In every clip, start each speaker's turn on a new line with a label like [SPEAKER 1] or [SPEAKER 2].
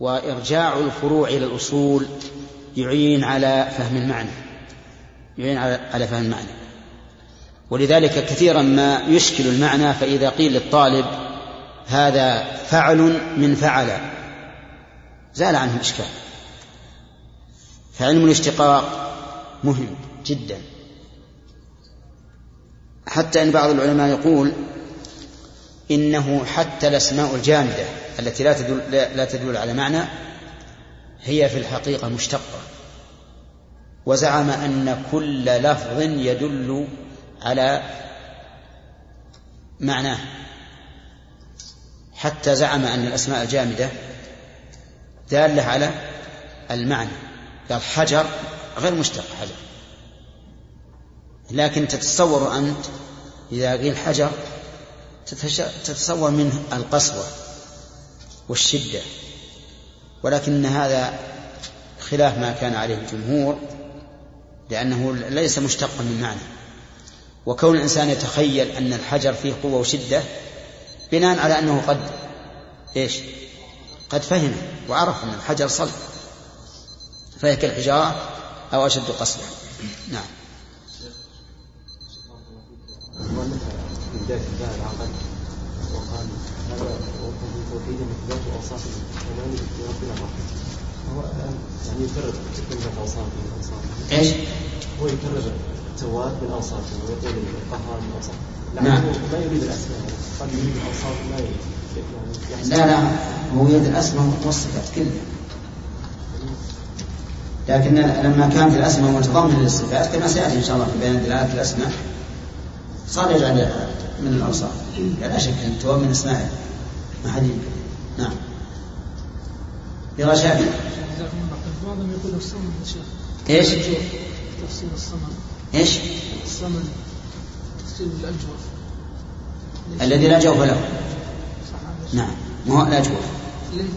[SPEAKER 1] وإرجاع الفروع إلى الأصول يعين على فهم المعنى يعين على فهم المعنى. ولذلك كثيرا ما يشكل المعنى فإذا قيل للطالب هذا فعل من فعل زال عنه الإشكال فعلم الاشتقاق مهم جدا. حتى إن بعض العلماء يقول إنه حتى الأسماء الجامدة التي لا تدل لا تدل على معنى هي في الحقيقة مشتقة. وزعم أن كل لفظ يدل على معناه. حتى زعم أن الأسماء الجامدة دالة على المعنى. قال حجر غير مشتق حجر. لكن تتصور أنت إذا قيل حجر تتصور منه القسوة والشدة ولكن هذا خلاف ما كان عليه الجمهور لأنه ليس مشتقا من معنى. وكون الإنسان يتخيل أن الحجر فيه قوة وشدة بناء على أنه قد إيش؟ قد فهم وعرف أن الحجر صلب فهي كالحجارة أو أشد قسوة نعم. بداية انتهاء العقد. وقال هذا توحيد مثبات اوصاف الكمال لربنا الرحمن هو الآن يعني يكرر كلمة اوصاف من اوصاف إيش؟ هو يكرر التواب من اوصافه ويقول القهار من اوصافه نعم ما يريد الأسماء. قد يريد الأوصاف ما يعني لا لا هو يريد الأسماء والصفات كلها لكن لما كانت الأسماء متضمنه للصفات كما سيأتي إن شاء الله في بيان دلالة الأسماء. صار يجعل من الأوصاف لا شك أن التواب من أسمائه ما حد نعم. يرى شافعي بعضهم يقول الصمد يا شيخ. إيش؟ تفسير الصمد. إيش؟ الصمد. تفسير الأجوف الذي لا جوف له. نعم. ما هو لا جوف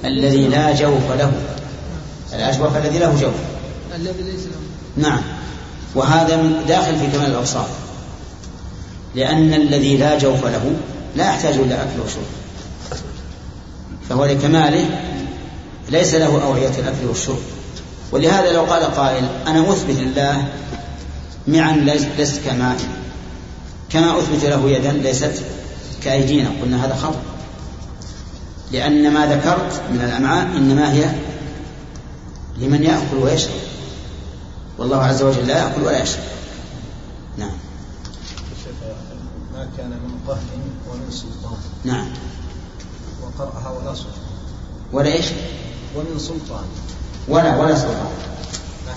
[SPEAKER 1] الذي لا جوف له. الأجوف الذي له جوف. الذي ليس له. نعم. وهذا داخل في كمال الأوصاف لأن الذي لا جوف له لا يحتاج إلى أكل وشرب. فهو لكماله ليس له أوعية الأكل والشرب. ولهذا لو قال قائل أنا أثبت لله معا ليست كماء كما أثبت له يدا ليست كأيدينا. قلنا هذا خطأ. لأن ما ذكرت من الأمعاء إنما هي لمن يأكل ويشرب. والله عز وجل لا يأكل ولا يشرب. نعم. كان من قهر ومن سلطان. نعم. وقرأها ولا سلطان. ولا إيش؟ ومن سلطان. ولا ولا سلطان.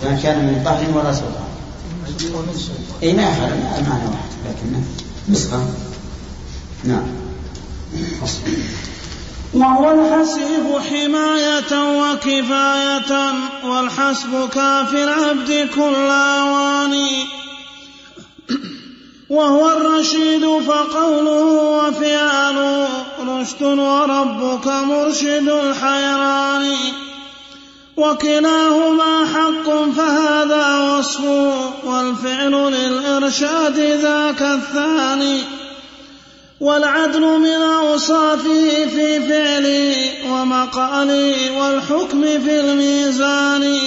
[SPEAKER 1] ما كان من قهر ولا سلطان. ومن سلطان. إي ما يخالف المعنى واحد لكنه نسخة. نعم.
[SPEAKER 2] وهو الحسيب حماية وكفاية والحسب كافي العبد كل أواني. وهو الرشيد فقوله وفعاله رشد وربك مرشد الحيران وكلاهما حق فهذا وصفه والفعل للإرشاد ذاك الثاني والعدل من أوصافه في فعله ومقاله والحكم في الميزان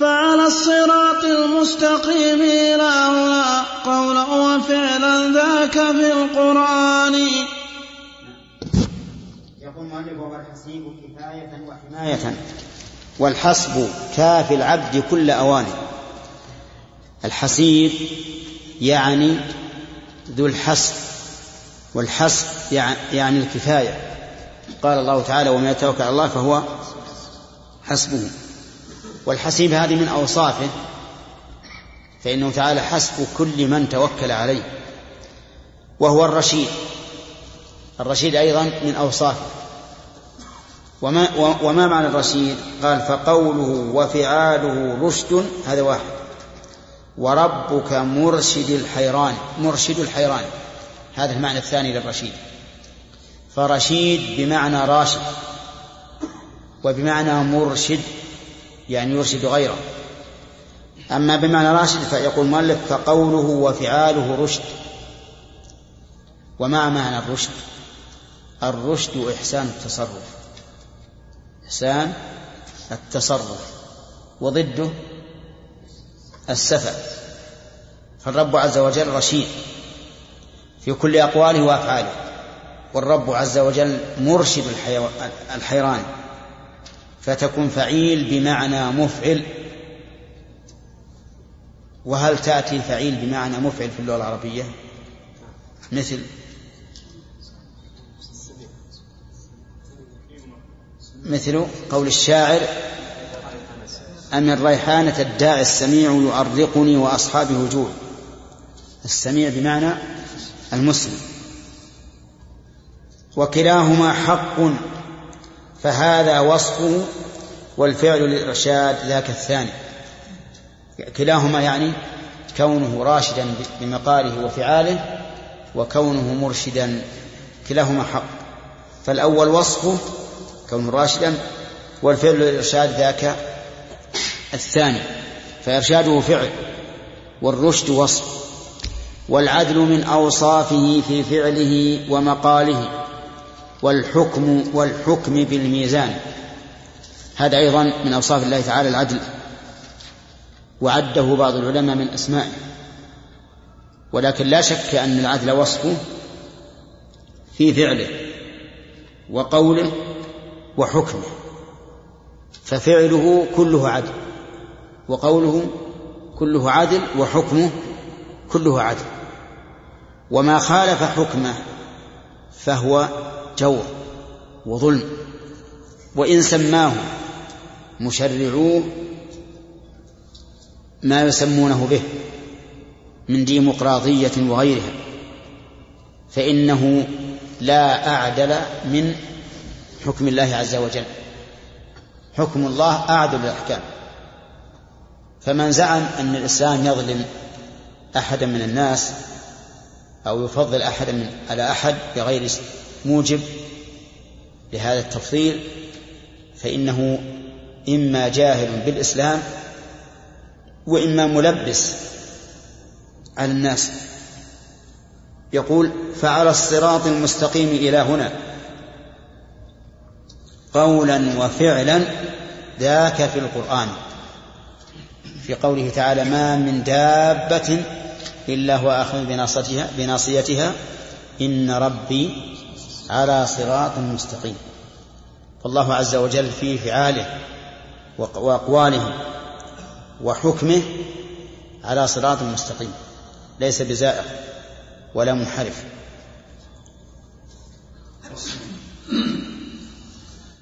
[SPEAKER 2] فعلى الصراط المستقيم إلى هنا قولا وفعلا ذاك في القرآن
[SPEAKER 1] يقول المؤلف وهو الحسيب كفاية وحماية والحسب كافي العبد كل أوان. الحسيب يعني ذو الحسب والحسب يعني الكفاية. قال الله تعالى ومن يتوكل على الله فهو حسبه. والحسيب هذه من أوصافه فإنه تعالى حسب كل من توكل عليه وهو الرشيد. الرشيد أيضا من أوصافه. وما, وما معنى الرشيد؟ قال فقوله وفعاله رشد هذا واحد. وربك مرشد الحيران مرشد الحيران. هذا المعنى الثاني للرشيد. فرشيد بمعنى راشد وبمعنى مرشد يعني يرشد غيره. أما بمعنى راشد فيقول المؤلف فقوله وفعاله رشد. وما معنى الرشد؟ الرشد إحسان التصرف. إحسان التصرف. وضده السفة. فالرب عز وجل رشيد في كل أقواله وأفعاله. والرب عز وجل مرشد الحيران. فتكون فعيل بمعنى مفعل. وهل تأتي فعيل بمعنى مفعل في اللغة العربية؟ مثل مثل قول الشاعر أمن ريحانة الداعي السميع يؤرقني وأصحابي هجوع السميع بمعنى المسلم. وكلاهما حق فهذا وصفه والفعل للإرشاد ذاك الثاني. كلاهما يعني كونه راشدا بمقاله وفعاله وكونه مرشدا كلاهما حق. فالأول وصفه كونه راشدا والفعل للإرشاد ذاك الثاني. فإرشاده فعل والرشد وصف. والعدل من أوصافه في فعله ومقاله. والحكم والحكم بالميزان. هذا أيضا من أوصاف الله تعالى العدل. وعده بعض العلماء من أسمائه. ولكن لا شك أن العدل وصفه في فعله وقوله وحكمه. ففعله كله عدل. وقوله كله عدل وحكمه كله عدل. وما خالف حكمه فهو جور وظلم وإن سماه مشرعوه ما يسمونه به من ديمقراطية وغيرها فإنه لا أعدل من حكم الله عز وجل. حكم الله أعدل الأحكام فمن زعم أن الإسلام يظلم أحدا من الناس أو يفضل أحدا من على أحد بغير موجب لهذا التفضيل فإنه إما جاهل بالإسلام وإما ملبس على الناس. يقول فعلى الصراط المستقيم إلى هنا. قولا وفعلا ذاك في القرآن. في قوله تعالى ما من دابة إلا هو آخذ بناصيتها بناصيتها. إن ربي على صراط مستقيم. فالله عز وجل في فعاله وأقواله وحكمه على صراط مستقيم. ليس بزائر ولا منحرف.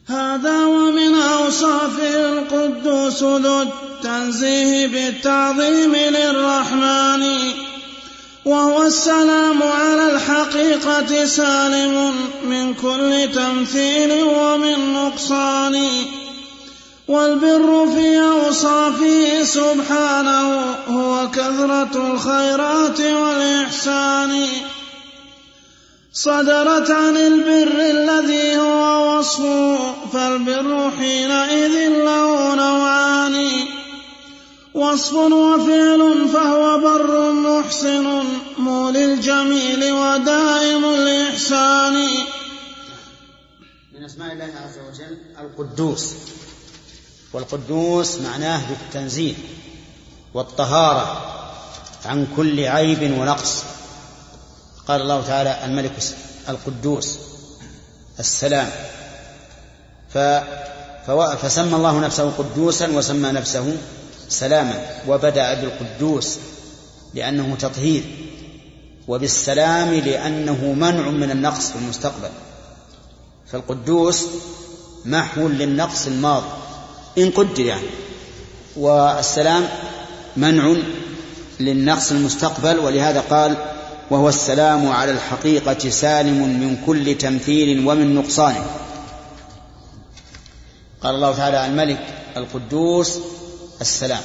[SPEAKER 2] هذا ومن أوصافه القدوس ذو التنزيه بالتعظيم للرحمن. وهو السلام على الحقيقة سالم من كل تمثيل ومن نقصان والبر في أوصافه سبحانه هو كثرة الخيرات والإحسان. صدرت عن البر الذي هو وصفه فالبر حينئذ له نوعان. وصف وفعل فهو بر محسن مولي الجميل ودائم الإحسان.
[SPEAKER 1] من أسماء الله عز وجل القدوس. والقدوس معناه بالتنزيه والطهارة عن كل عيب ونقص. قال الله تعالى الملك القدوس السلام. ف فسمى الله نفسه قدوسا وسمى نفسه سلاما وبدأ بالقدوس لأنه تطهير وبالسلام لأنه منع من النقص في المستقبل. فالقدوس محو للنقص الماضي إن قدر يعني. والسلام منع للنقص المستقبل ولهذا قال وهو السلام على الحقيقة سالم من كل تمثيل ومن نقصان. قال الله تعالى الملك القدوس السلام.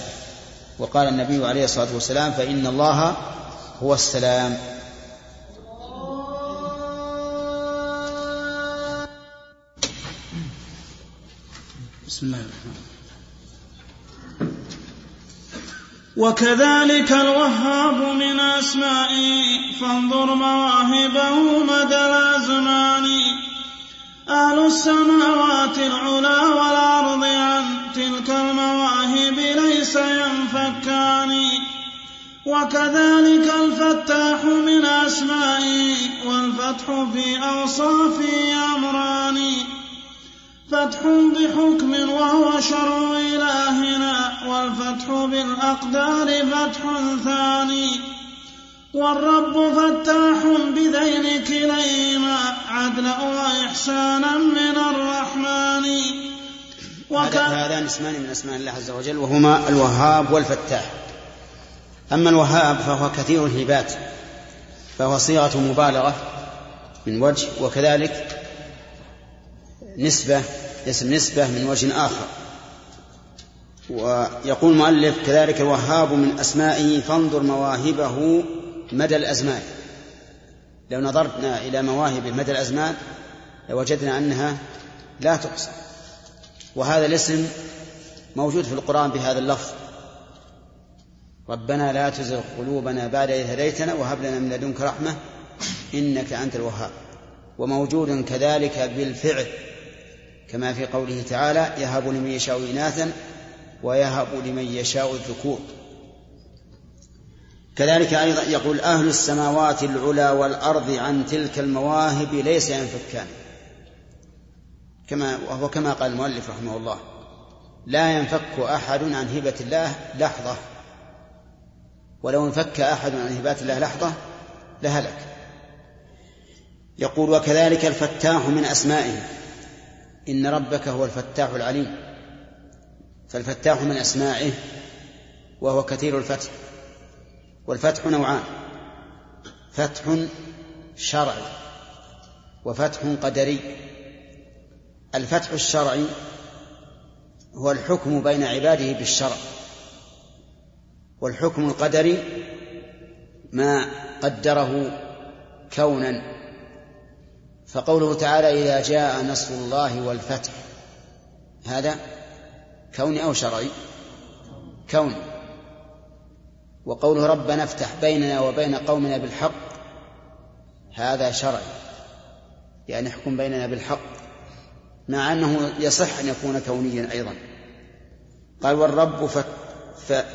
[SPEAKER 1] وقال النبي عليه الصلاة والسلام فإن الله هو السلام.
[SPEAKER 2] بسم الله الرحمن وكذلك الوهاب من أسمائه فانظر مواهبه مدى الأزمان أهل السماوات العلا والأرض عن تلك المواهب ليس ينفكان وكذلك الفتاح من أسمائه والفتح في أوصافه أمران فتح بحكم وهو شرع إلهنا والفتح بالأقدار فتح ثاني. والرب فتاح بذين كليهما عدلا وإحسانا من الرحمن.
[SPEAKER 1] وك... هذان اسمان من أسماء الله عز وجل وهما الوهاب والفتاح. أما الوهاب فهو كثير الهبات فهو صيغة مبالغة من وجه وكذلك نسبة اسم نسبة من وجه آخر. ويقول المؤلف كذلك الوهاب من أسمائه فانظر مواهبه مدى الأزمان. لو نظرنا إلى مواهب مدى الأزمان لوجدنا أنها لا تحصى وهذا الاسم موجود في القرآن بهذا اللفظ. ربنا لا تزغ قلوبنا بعد إذ هديتنا وهب لنا من لدنك رحمة إنك أنت الوهاب. وموجود كذلك بالفعل كما في قوله تعالى يهب لمن يشاء إناثا ويهب لمن يشاء الذكور. كذلك أيضا يقول أهل السماوات العلى والأرض عن تلك المواهب ليس ينفكان كما وهو كما قال المؤلف رحمه الله لا ينفك أحد عن هبة الله لحظة. ولو انفك أحد عن هبات الله لحظة لهلك. يقول وكذلك الفتاح من أسمائه. إن ربك هو الفتاح العليم. فالفتاح من أسمائه وهو كثير الفتح. والفتح نوعان. فتح شرعي وفتح قدري. الفتح الشرعي هو الحكم بين عباده بالشرع. والحكم القدري ما قدره كونا. فقوله تعالى إذا جاء نصر الله والفتح. هذا كوني أو شرعي؟ كوني. وقوله ربنا افتح بيننا وبين قومنا بالحق هذا شرعي. يعني احكم بيننا بالحق مع أنه يصح أن يكون كونيا أيضا. قال والرب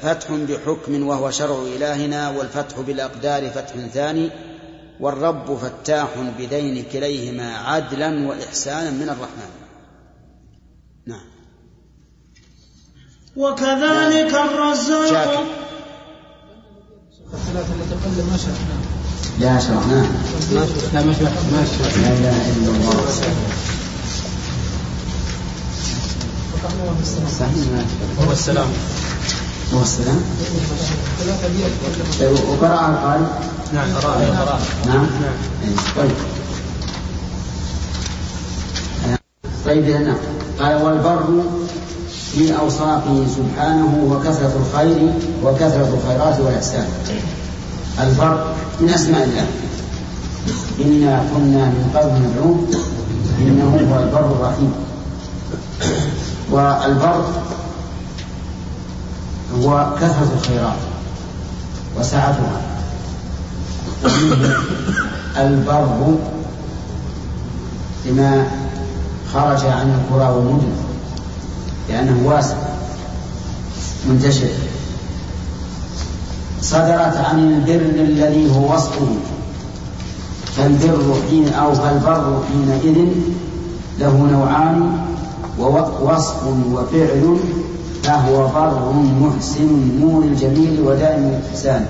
[SPEAKER 1] فتح بحكم وهو شرع إلهنا والفتح بالأقدار فتح ثاني والرب فتاح بذين كليهما عدلا وإحسانا من الرحمن. نعم.
[SPEAKER 2] وكذلك الرزاق
[SPEAKER 1] الثلاثة التي قبل ما شرحناها. لا شرحناها. لا ما شرحناها لا إله إلا الله.
[SPEAKER 3] هو السلام.
[SPEAKER 1] هو السلام. وقرأ القارئ
[SPEAKER 3] نعم قرأ
[SPEAKER 1] نعم. طيب. طيب نعم قال والبر من أوصافه سبحانه وكثرة الخير وكثرة الخيرات والإحسان. البر من أسماء الله. إنا كنا من قبل ندعوه إنه هو البر الرحيم. والبر هو كثرة الخيرات وسعتها. البر لما خرج عن القرى والمدن. لأنه واسع منتشر. صدرت عن البر الذي هو وصفه فالبر حين أو فالبر حينئذ له نوعان ووصف وفعل فهو بر محسن نور الجميل ودائم الإحسان.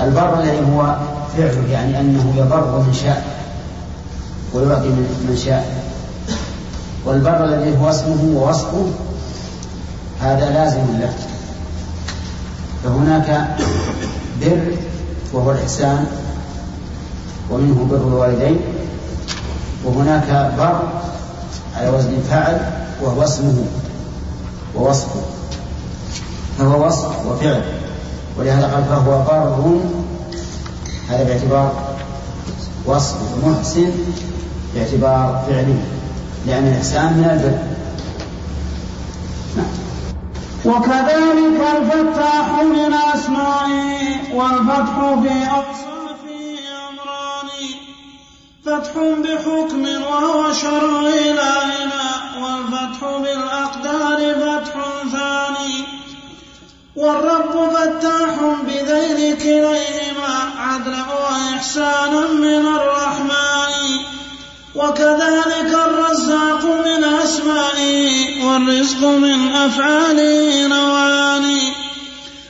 [SPEAKER 1] البر الذي هو فعله يعني أنه يبر من شاء ويعطي من شاء. والبر الذي هو اسمه ووصفه هذا لازم له. فهناك بر وهو الإحسان ومنه بر الوالدين وهناك بر على وزن فاعل وهو اسمه ووصفه. فهو وصف وفعل ولهذا قال فهو بر هذا باعتبار وصف محسن باعتبار فعله. لأن الإحسان من البر.
[SPEAKER 2] نعم. وكذلك الفتاح من أسمائه والفتح في أوصافه أمران فتح بحكم وهو شرع إلهنا والفتح بالأقدار فتح ثاني. والرب فتاح بذيل كليهما عدلا وإحسانا من الرحمن. وكذلك الرزاق من أسمائه والرزق من أفعاله نوعان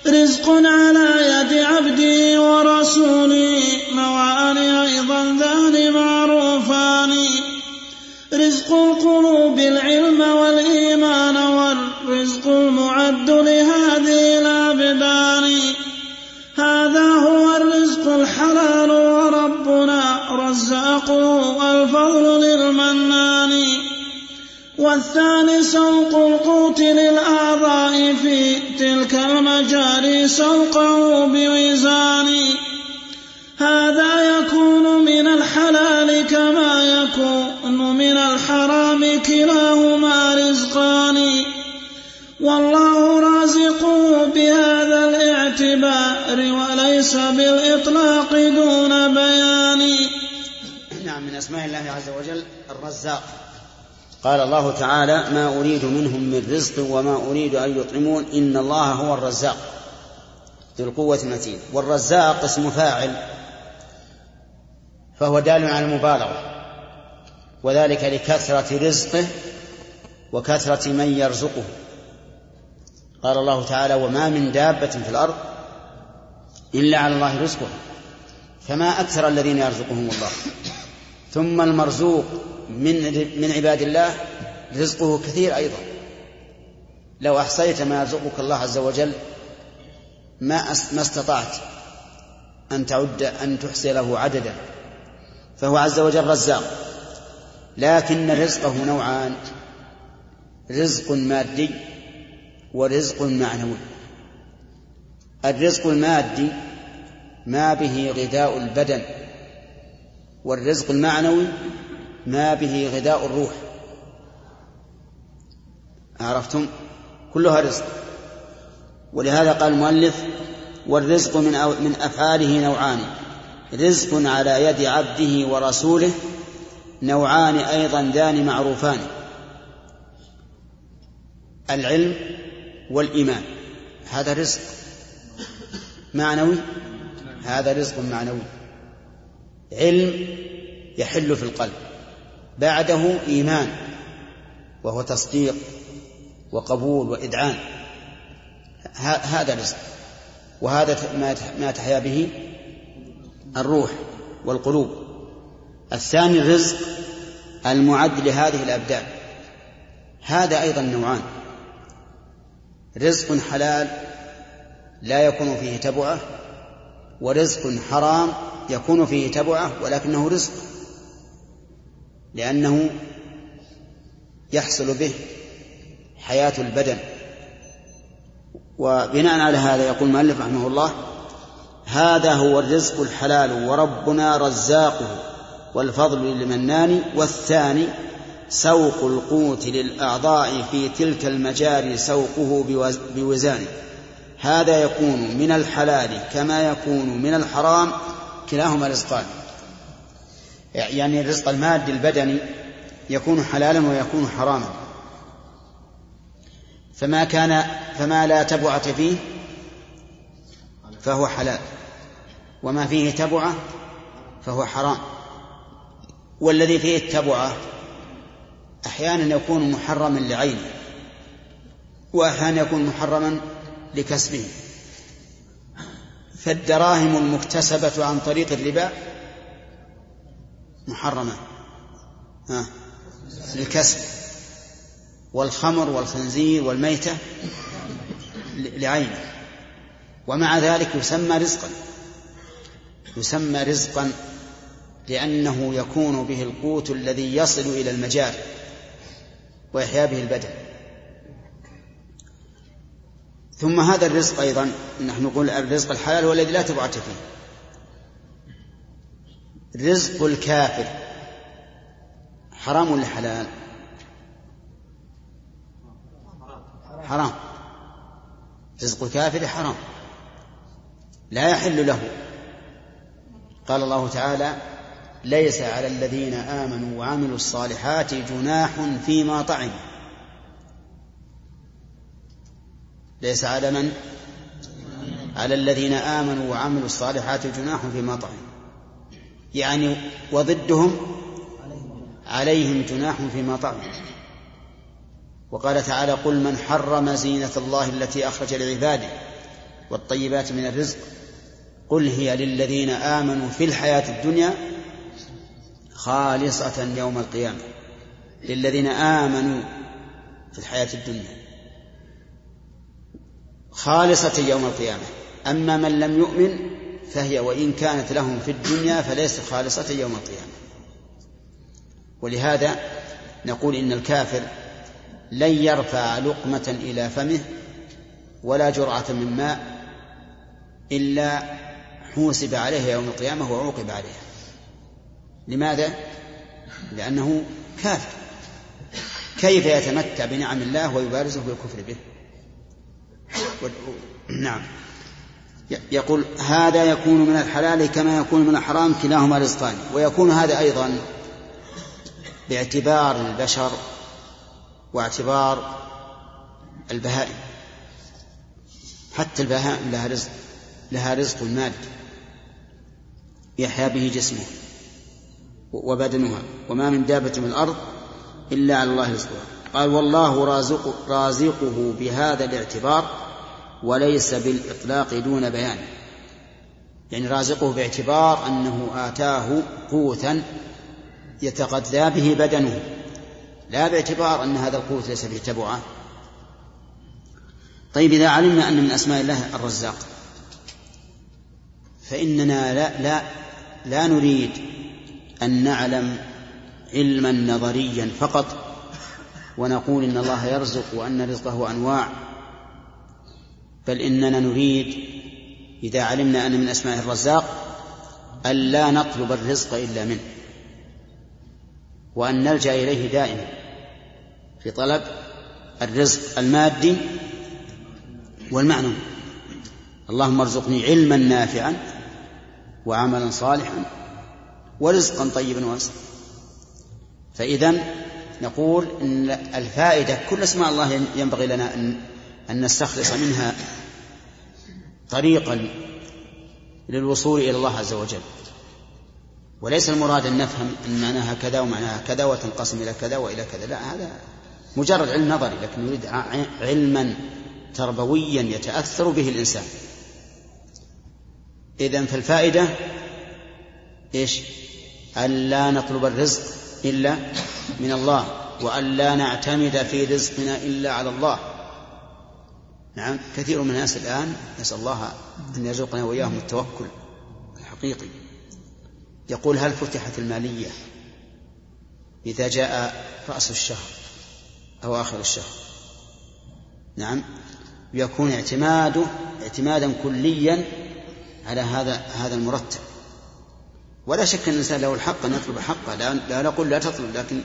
[SPEAKER 2] رزق على يد عبدي ورسولي نوعان أيضا ذان معروفان. رزق القلوب العلم والإيمان والرزق المعد لهذه رزاقه الفضل للمنان. والثاني سوق القوت للأعضاء في تلك المجاري سوقه بوزان. هذا يكون من الحلال كما يكون من الحرام كلاهما رزقان. والله رازقه بهذا الاعتبار وليس بالإطلاق دون بيان.
[SPEAKER 1] أسماء الله عز وجل الرزاق. قال الله تعالى ما أريد منهم من رزق وما أريد أن يطعمون إن الله هو الرزاق. ذو القوة المتين. والرزاق اسم فاعل فهو دال على المبالغة وذلك لكثرة رزقه وكثرة من يرزقه. قال الله تعالى وما من دابة في الأرض إلا على الله رزقها فما أكثر الذين يرزقهم الله. ثم المرزوق من من عباد الله رزقه كثير أيضا. لو أحصيت ما يرزقك الله عز وجل ما ما استطعت أن تعد أن تحصي له عددا. فهو عز وجل رزاق. لكن رزقه نوعان رزق مادي ورزق معنوي. الرزق المادي ما به غذاء البدن. والرزق المعنوي ما به غذاء الروح. عرفتم؟ كلها رزق. ولهذا قال المؤلف والرزق من من أفعاله نوعان رزق على يد عبده ورسوله نوعان أيضا ذان معروفان العلم والإيمان. هذا رزق معنوي هذا رزق معنوي. علم يحل في القلب. بعده إيمان وهو تصديق وقبول واذعان هذا رزق. وهذا ما تحيا به الروح والقلوب. الثاني الرزق المعد لهذه الأبدان. هذا أيضا نوعان. رزق حلال لا يكون فيه تبعة ورزق حرام يكون فيه تبعه ولكنه رزق لأنه يحصل به حياة البدن. وبناء على هذا يقول المؤلف رحمه الله هذا هو الرزق الحلال وربنا رزاقه والفضل للمنان والثاني سوق القوت للأعضاء في تلك المجاري سوقه بوزان هذا يكون من الحلال كما يكون من الحرام كلاهما رزقان. يعني الرزق المادي البدني يكون حلالا ويكون حراما. فما كان فما لا تبعة فيه فهو حلال. وما فيه تبعة فهو حرام. والذي فيه التبعة أحيانا يكون محرما لعينه وأحيانا يكون محرما لكسبه. فالدراهم المكتسبة عن طريق الربا محرمة. ها للكسب. والخمر والخنزير والميتة لعينه. ومع ذلك يسمى رزقا. يسمى رزقا لأنه يكون به القوت الذي يصل إلى المجال ويحيا به البدن. ثم هذا الرزق أيضا نحن نقول الرزق الحلال هو الذي لا تبعة فيه. رزق الكافر. حرام ولا حلال؟ حرام. رزق الكافر حرام. لا يحل له. قال الله تعالى ليس على الذين آمنوا وعملوا الصالحات جناح فيما طعموا. ليس على من؟ على الذين آمنوا وعملوا الصالحات جناح فيما طعموا يعني وضدهم عليهم جناح فيما طعموا وقال تعالى قل من حرم زينة الله التي أخرج لعباده والطيبات من الرزق قل هي للذين آمنوا في الحياة الدنيا خالصة يوم القيامة. للذين آمنوا في الحياة الدنيا. خالصة يوم القيامة. أما من لم يؤمن فهي وإن كانت لهم في الدنيا فليست خالصة يوم القيامة. ولهذا نقول إن الكافر لن يرفع لقمة إلى فمه ولا جرعة من ماء إلا حوسب عليها يوم القيامة وعوقب عليها لماذا؟ لأنه كافر. كيف يتمتع بنعم الله ويبارزه بالكفر به؟ نعم. يقول هذا يكون من الحلال كما يكون من الحرام كلاهما رزقان. ويكون هذا أيضا باعتبار البشر واعتبار البهائم. حتى البهائم لها رزق لها رزق مادي يحيا به جسمه وبدنها. وما من دابة من الأرض إلا على الله رزقها. قال والله رازق رازقه بهذا الاعتبار وليس بالإطلاق دون بيان. يعني رازقه باعتبار أنه آتاه قوتا يتغذى به بدنه لا باعتبار أن هذا القوت ليس فيه تبعة. طيب إذا علمنا أن من أسماء الله الرزاق فإننا لا لا لا نريد أن نعلم علما نظريا فقط ونقول إن الله يرزق وأن رزقه أنواع بل إننا نريد إذا علمنا أن من أسماء الرزاق ألا نطلب الرزق إلا منه وأن نلجأ إليه دائما في طلب الرزق المادي والمعنوي. اللهم ارزقني علما نافعا وعملا صالحا ورزقا طيبا واسعا فإذا نقول إن الفائدة كل اسماء الله ينبغي لنا أن أن نستخلص منها طريقا للوصول إلى الله عز وجل. وليس المراد أن نفهم أن معناها كذا ومعناها كذا وتنقسم إلى كذا وإلى كذا لا هذا مجرد علم نظري لكن نريد علما تربويا يتأثر به الإنسان. إذا فالفائدة إيش؟ ألا نطلب الرزق إلا من الله وألا نعتمد في رزقنا إلا على الله. نعم كثير من الناس الآن نسأل الله أن يرزقنا وإياهم التوكل الحقيقي. يقول هل فتحت المالية إذا جاء رأس الشهر أو آخر الشهر؟ نعم يكون اعتماده اعتمادا كليا على هذا هذا المرتب. ولا شك أن الإنسان له الحق أن يطلب حقه لا, لا نقول لا تطلب لكن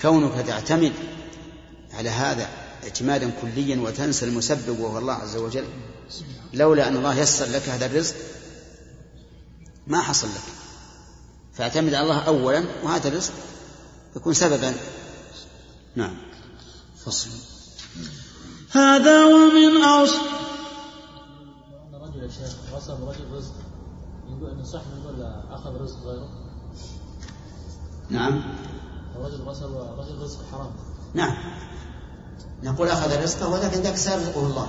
[SPEAKER 1] كونك تعتمد على هذا اعتمادا كليا وتنسى المسبب وهو الله عز وجل لولا أن الله يسر لك هذا الرزق ما حصل لك. فاعتمد على الله أولا وهذا الرزق يكون سببا. نعم. فصل.
[SPEAKER 2] هذا ومن أوصى
[SPEAKER 3] رجل يا شيخ غصب رجل رزق. صح نقول أخذ رزق غيره؟
[SPEAKER 1] نعم.
[SPEAKER 3] رجل غصب رجل رزق حرام.
[SPEAKER 1] نعم. نقول أخذ رزقه ولكن ذاك سيرزقه الله.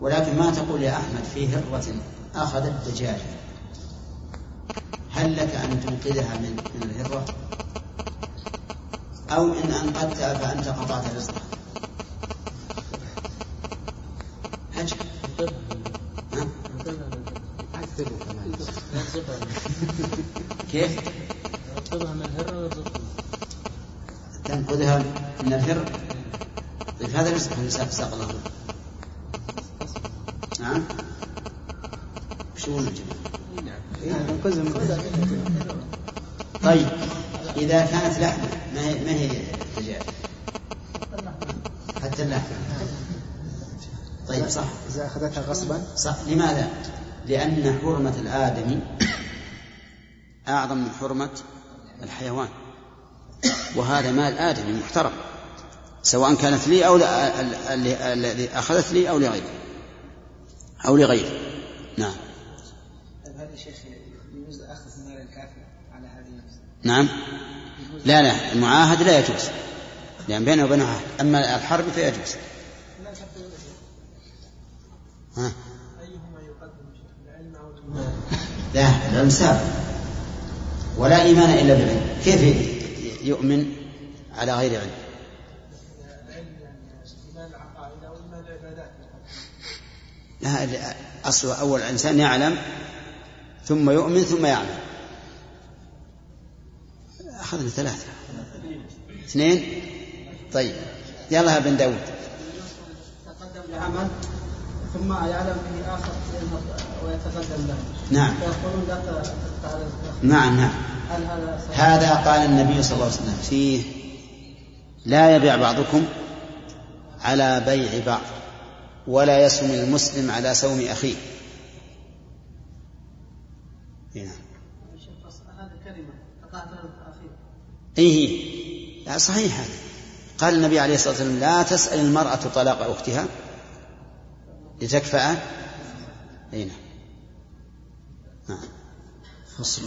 [SPEAKER 1] ولكن ما تقول يا أحمد في هرة أخذت دجاجة هل لك أن تنقذها من من الهرة؟ أو إن أنقذتها فأنت قطعت رزقها. عجب كيف؟
[SPEAKER 3] ينقذها من ويرزقها
[SPEAKER 1] تنقذها من الهر طيب هذا رزق الإنسان ساق الله. له نعم؟ شو هو طيب إذا كانت لحمة ما هي ما هي دجاج حتى اللحمة. طيب صح.
[SPEAKER 4] إذا أخذتها غصبا؟
[SPEAKER 1] صح. لماذا؟ لأن حرمة الآدمي أعظم من حرمة الحيوان. وهذا مال آدمي محترم سواء كانت لي أو الذي أخذت لي أو لغيري. أو لغيري. نعم. هذا شيخ يجوز أخذ مال الكافر على هذه نعم. لا لا المعاهد لا يجوز. لأن بينه وبينه عهد أما الحرب فيجوز ها؟ أيهما يقدم العلم أو لا العلم سابق ولا إيمان إلا بالعلم. كيف يؤمن على غير علم؟ لا أصل أول الإنسان يعلم ثم يؤمن ثم يعلم. أخذنا ثلاثة. اثنين؟ طيب. يلا يا بن داود.
[SPEAKER 4] تقدم بعمل ثم يعلم به آخر ويتقدم له.
[SPEAKER 1] نعم.
[SPEAKER 4] فيقولون لا
[SPEAKER 1] نعم نعم. هذا هذا قال النبي صلى الله عليه وسلم. فيه لا يبيع بعضكم على بيع بعض ولا يسم المسلم على سوم
[SPEAKER 4] نعم هذه كلمة
[SPEAKER 1] إيه. لا صحيح هذا. قال النبي عليه الصلاة والسلام لا تسأل المرأة طلاق أختها. لتكفأ أي نعم. نعم.
[SPEAKER 2] فصل.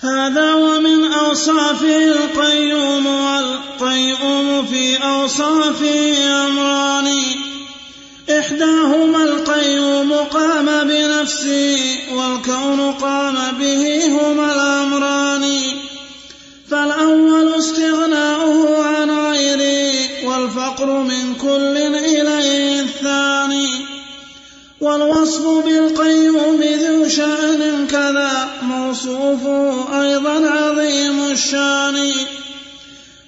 [SPEAKER 2] هذا ومن أوصافه القيوم والقيوم في أوصافه أمران إحداهما القيوم قام بنفسه والكون قام به هما الأمران. فالأول استغناؤه عن غيره والفقر من كل والوصف بالقيوم ذو شأن كذا موصوفه أيضا عظيم الشأن.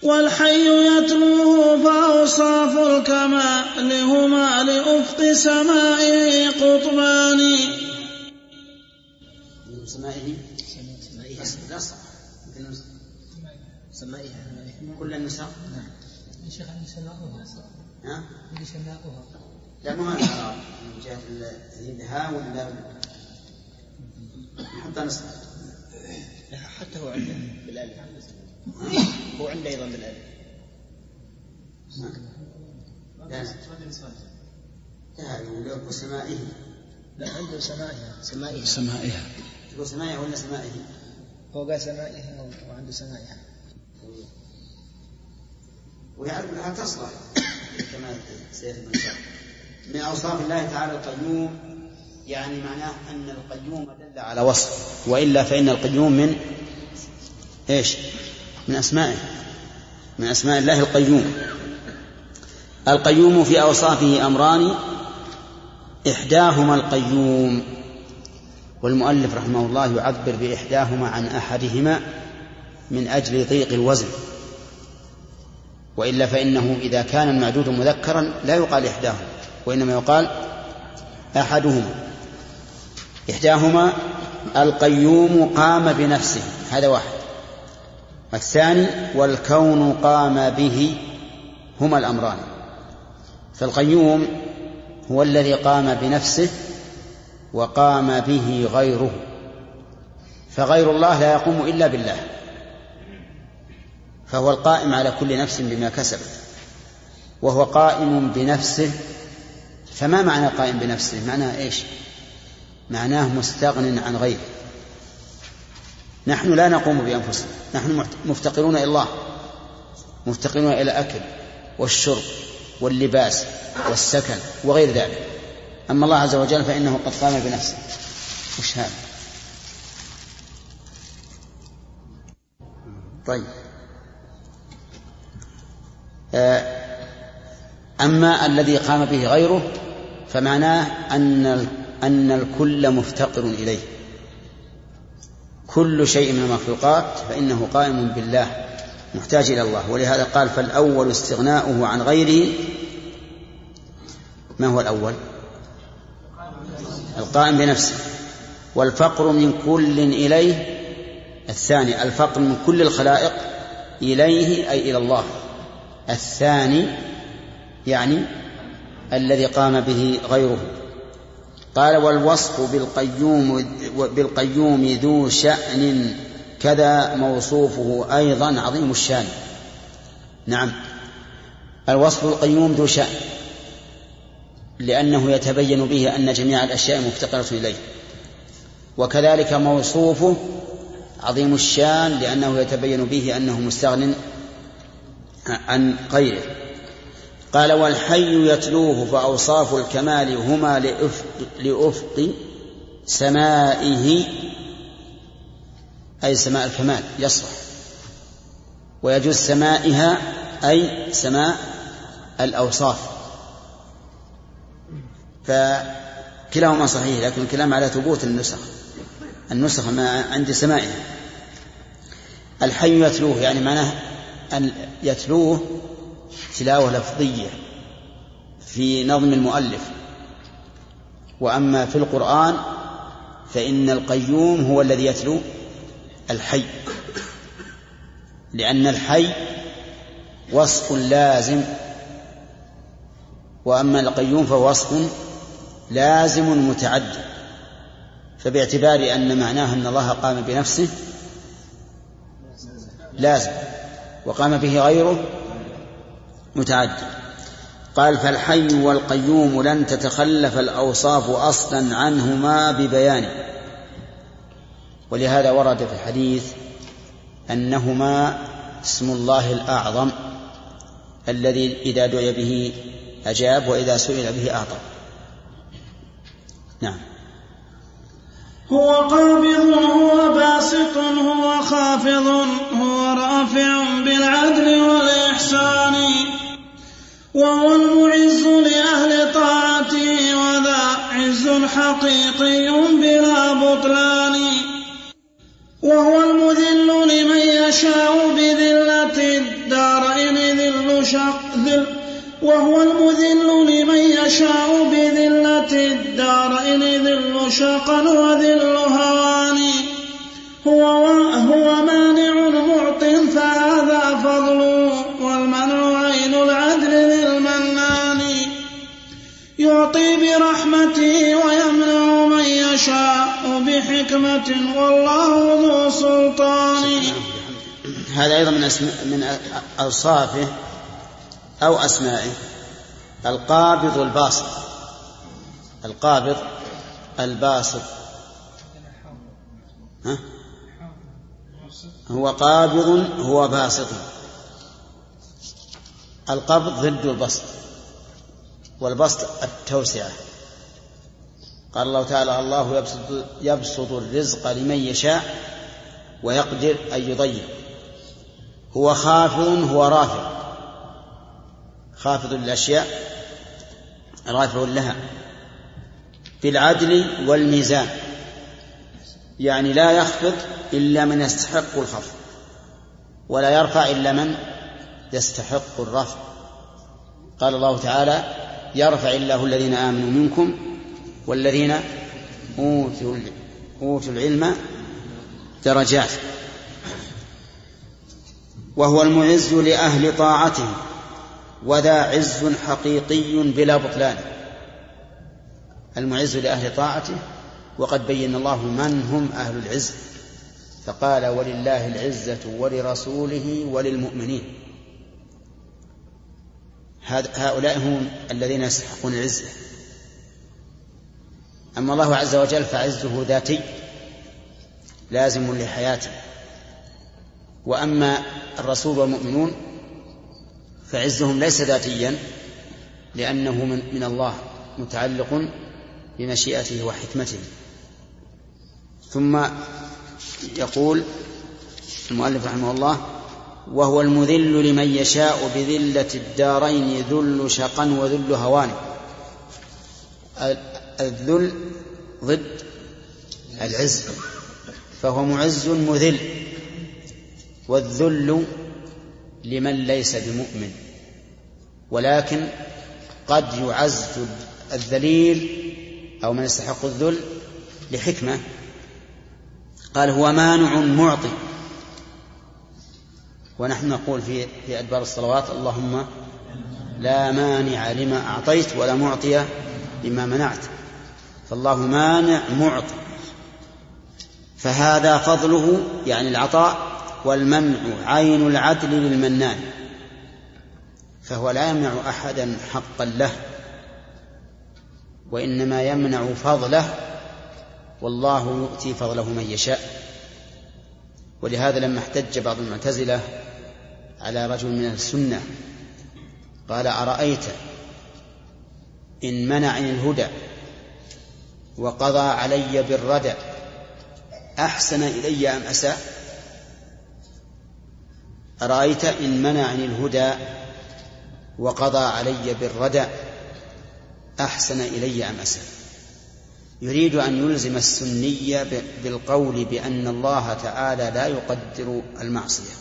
[SPEAKER 2] والحي يتلوه فأوصاف الكمال هما لأفق سمائه قطبان.
[SPEAKER 1] سمائه؟ سمائها كل النساء؟ نعم. سماؤها ها؟ سماؤها لا ما هذا من جهة الها ولا حتى نصف.
[SPEAKER 5] حتى هو عنده بالألف. هو عنده أيضا بالألف.
[SPEAKER 1] لا لا. لا سمائه.
[SPEAKER 5] لا عنده سمائها سمائها
[SPEAKER 2] سمائها.
[SPEAKER 1] تقول سمائها ولا سمائه؟
[SPEAKER 5] هو قال سمائها وعنده سمائها
[SPEAKER 1] ويعرف أنها تصلح. كما سيأتي من أوصاف الله تعالى القيوم يعني معناه أن القيوم دل على وصف وإلا فإن القيوم من إيش؟ من أسمائه من أسماء الله القيوم. القيوم في أوصافه أمران إحداهما القيوم. والمؤلف رحمه الله يعبر بإحداهما عن أحدهما من أجل ضيق الوزن. وإلا فإنه إذا كان المعدود مذكرا لا يقال إحداهما. وإنما يقال أحدهما. إحداهما القيوم قام بنفسه هذا واحد. الثاني والكون قام به هما الأمران. فالقيوم هو الذي قام بنفسه وقام به غيره. فغير الله لا يقوم إلا بالله. فهو القائم على كل نفس بما كسبت. وهو قائم بنفسه فما معنى قائم بنفسه؟ معناه إيش؟ معناه مستغن عن غيره. نحن لا نقوم بأنفسنا. نحن مفتقرون إلى الله. مفتقرون إلى الأكل والشرب واللباس والسكن وغير ذلك. أما الله عز وجل فإنه قد قام بنفسه. وش هذا؟ طيب. آه، أما الذي قام به غيره فمعناه أن أن الكل مفتقر إليه. كل شيء من المخلوقات فإنه قائم بالله محتاج إلى الله. ولهذا قال فالأول استغناؤه عن غيره. ما هو الأول؟ القائم بنفسه. والفقر من كل إليه الثاني. الفقر من كل الخلائق إليه أي إلى الله. الثاني يعني الذي قام به غيره. قال والوصف بالقيوم بالقيوم ذو شأن كذا موصوفه أيضا عظيم الشأن. نعم. الوصف القيوم ذو شأن لأنه يتبين به أن جميع الأشياء مفتقرة إليه. وكذلك موصوفه عظيم الشأن لأنه يتبين به أنه مستغن عن غيره. قال والحي يتلوه فأوصاف الكمال هما لأفق, لأفق سمائه أي سماء الكمال يصلح. ويجوز سمائها أي سماء الأوصاف. فكلاهما صحيح لكن الكلام على ثبوت النسخ. النسخ ما عند سمائها الحي يتلوه يعني معناه أن يتلوه تلاوة لفظية في نظم المؤلف. وأما في القرآن فإن القيوم هو الذي يتلو الحي لأن الحي وصف لازم. وأما القيوم فهو وصف لازم متعدد فباعتبار أن معناه أن الله قام بنفسه لازم وقام به غيره متعدد. قال فالحي والقيوم لن تتخلف الأوصاف أصلا عنهما ببيان. ولهذا ورد في الحديث أنهما اسم الله الأعظم الذي إذا دعي به أجاب وإذا سئل به أعطى. نعم.
[SPEAKER 2] هو قابض هو باسط هو خافض هو رافع بالعدل والإحسان. وهو المعز لأهل طاعته وذا عز حقيقي بلا بطلان. وهو المذل لمن يشاء بذلة الدارين ذل شق ذل. وهو المذل لمن يشاء بذلة الدارين ذل شقا وذل بحكمة والله ذو سلطان.
[SPEAKER 1] هذا أيضا من أسماء من أوصافه أو أسمائه. القابض الباسط القابض الباسط. ها؟ هو قابض هو باسط. القبض ضد البسط والبسط التوسعة. قال الله تعالى الله يبسط, يبسط الرزق لمن يشاء ويقدر أن يضيق هو خافض هو رافع خافض للأشياء رافع لها. بالعدل والميزان. يعني لا يخفض إلا من يستحق الخفض ولا يرفع إلا من يستحق الرفع. قال الله تعالى يرفع الله الذين آمنوا منكم والذين أوتوا أوتوا العلم درجات. وهو المعز لأهل طاعته وذا عز حقيقي بلا بطلان. المعز لأهل طاعته وقد بين الله من هم أهل العز فقال ولله العزة ولرسوله وللمؤمنين. هؤلاء هم الذين يستحقون العزة. أما الله عز وجل فعزه ذاتي لازم لحياته. وأما الرسول والمؤمنون فعزهم ليس ذاتيا لأنه من, من الله متعلق بمشيئته وحكمته. ثم يقول المؤلف رحمه الله وهو المذل لمن يشاء بذلة الدارين ذل شقا وذل هوان الذل ضد العز فهو معز مذل والذل لمن ليس بمؤمن ولكن قد يعز الذليل أو من يستحق الذل لحكمة. قال هو مانع معطي. ونحن نقول في في أدبار الصلوات اللهم لا مانع لما أعطيت ولا معطي لما منعت. فالله مانع معطي. فهذا فضله يعني العطاء والمنع عين العدل للمنان. فهو لا يمنع أحدا حقا له وإنما يمنع فضله والله يؤتي فضله من يشاء. ولهذا لما احتج بعض المعتزلة على رجل من السنة قال أرأيت إن منعني الهدى وقضى علي بالردى أحسن إلي أم أساء؟ أرأيت إن منعني الهدى وقضى علي بالردى أحسن إلي أم أساء؟ يريد أن يلزم السني بالقول بأن الله تعالى لا يقدر المعصية.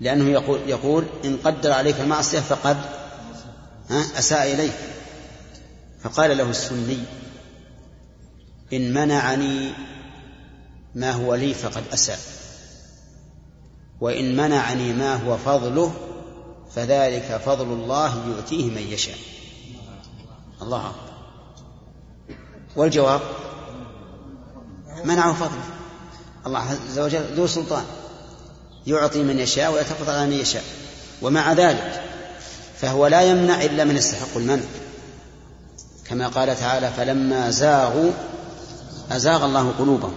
[SPEAKER 1] لأنه يقول, يقول إن قدر عليك المعصية فقد أساء إليك. فقال له السني إن منعني ما هو لي فقد أساء وإن منعني ما هو فضله فذلك فضل الله يؤتيه من يشاء. الله أكبر. والجواب منعه فضله. الله عز وجل ذو سلطان يعطي من يشاء ويتفضل على من يشاء ومع ذلك فهو لا يمنع إلا من يستحق المنع. كما قال تعالى فلما زاغوا أزاغ الله قلوبهم.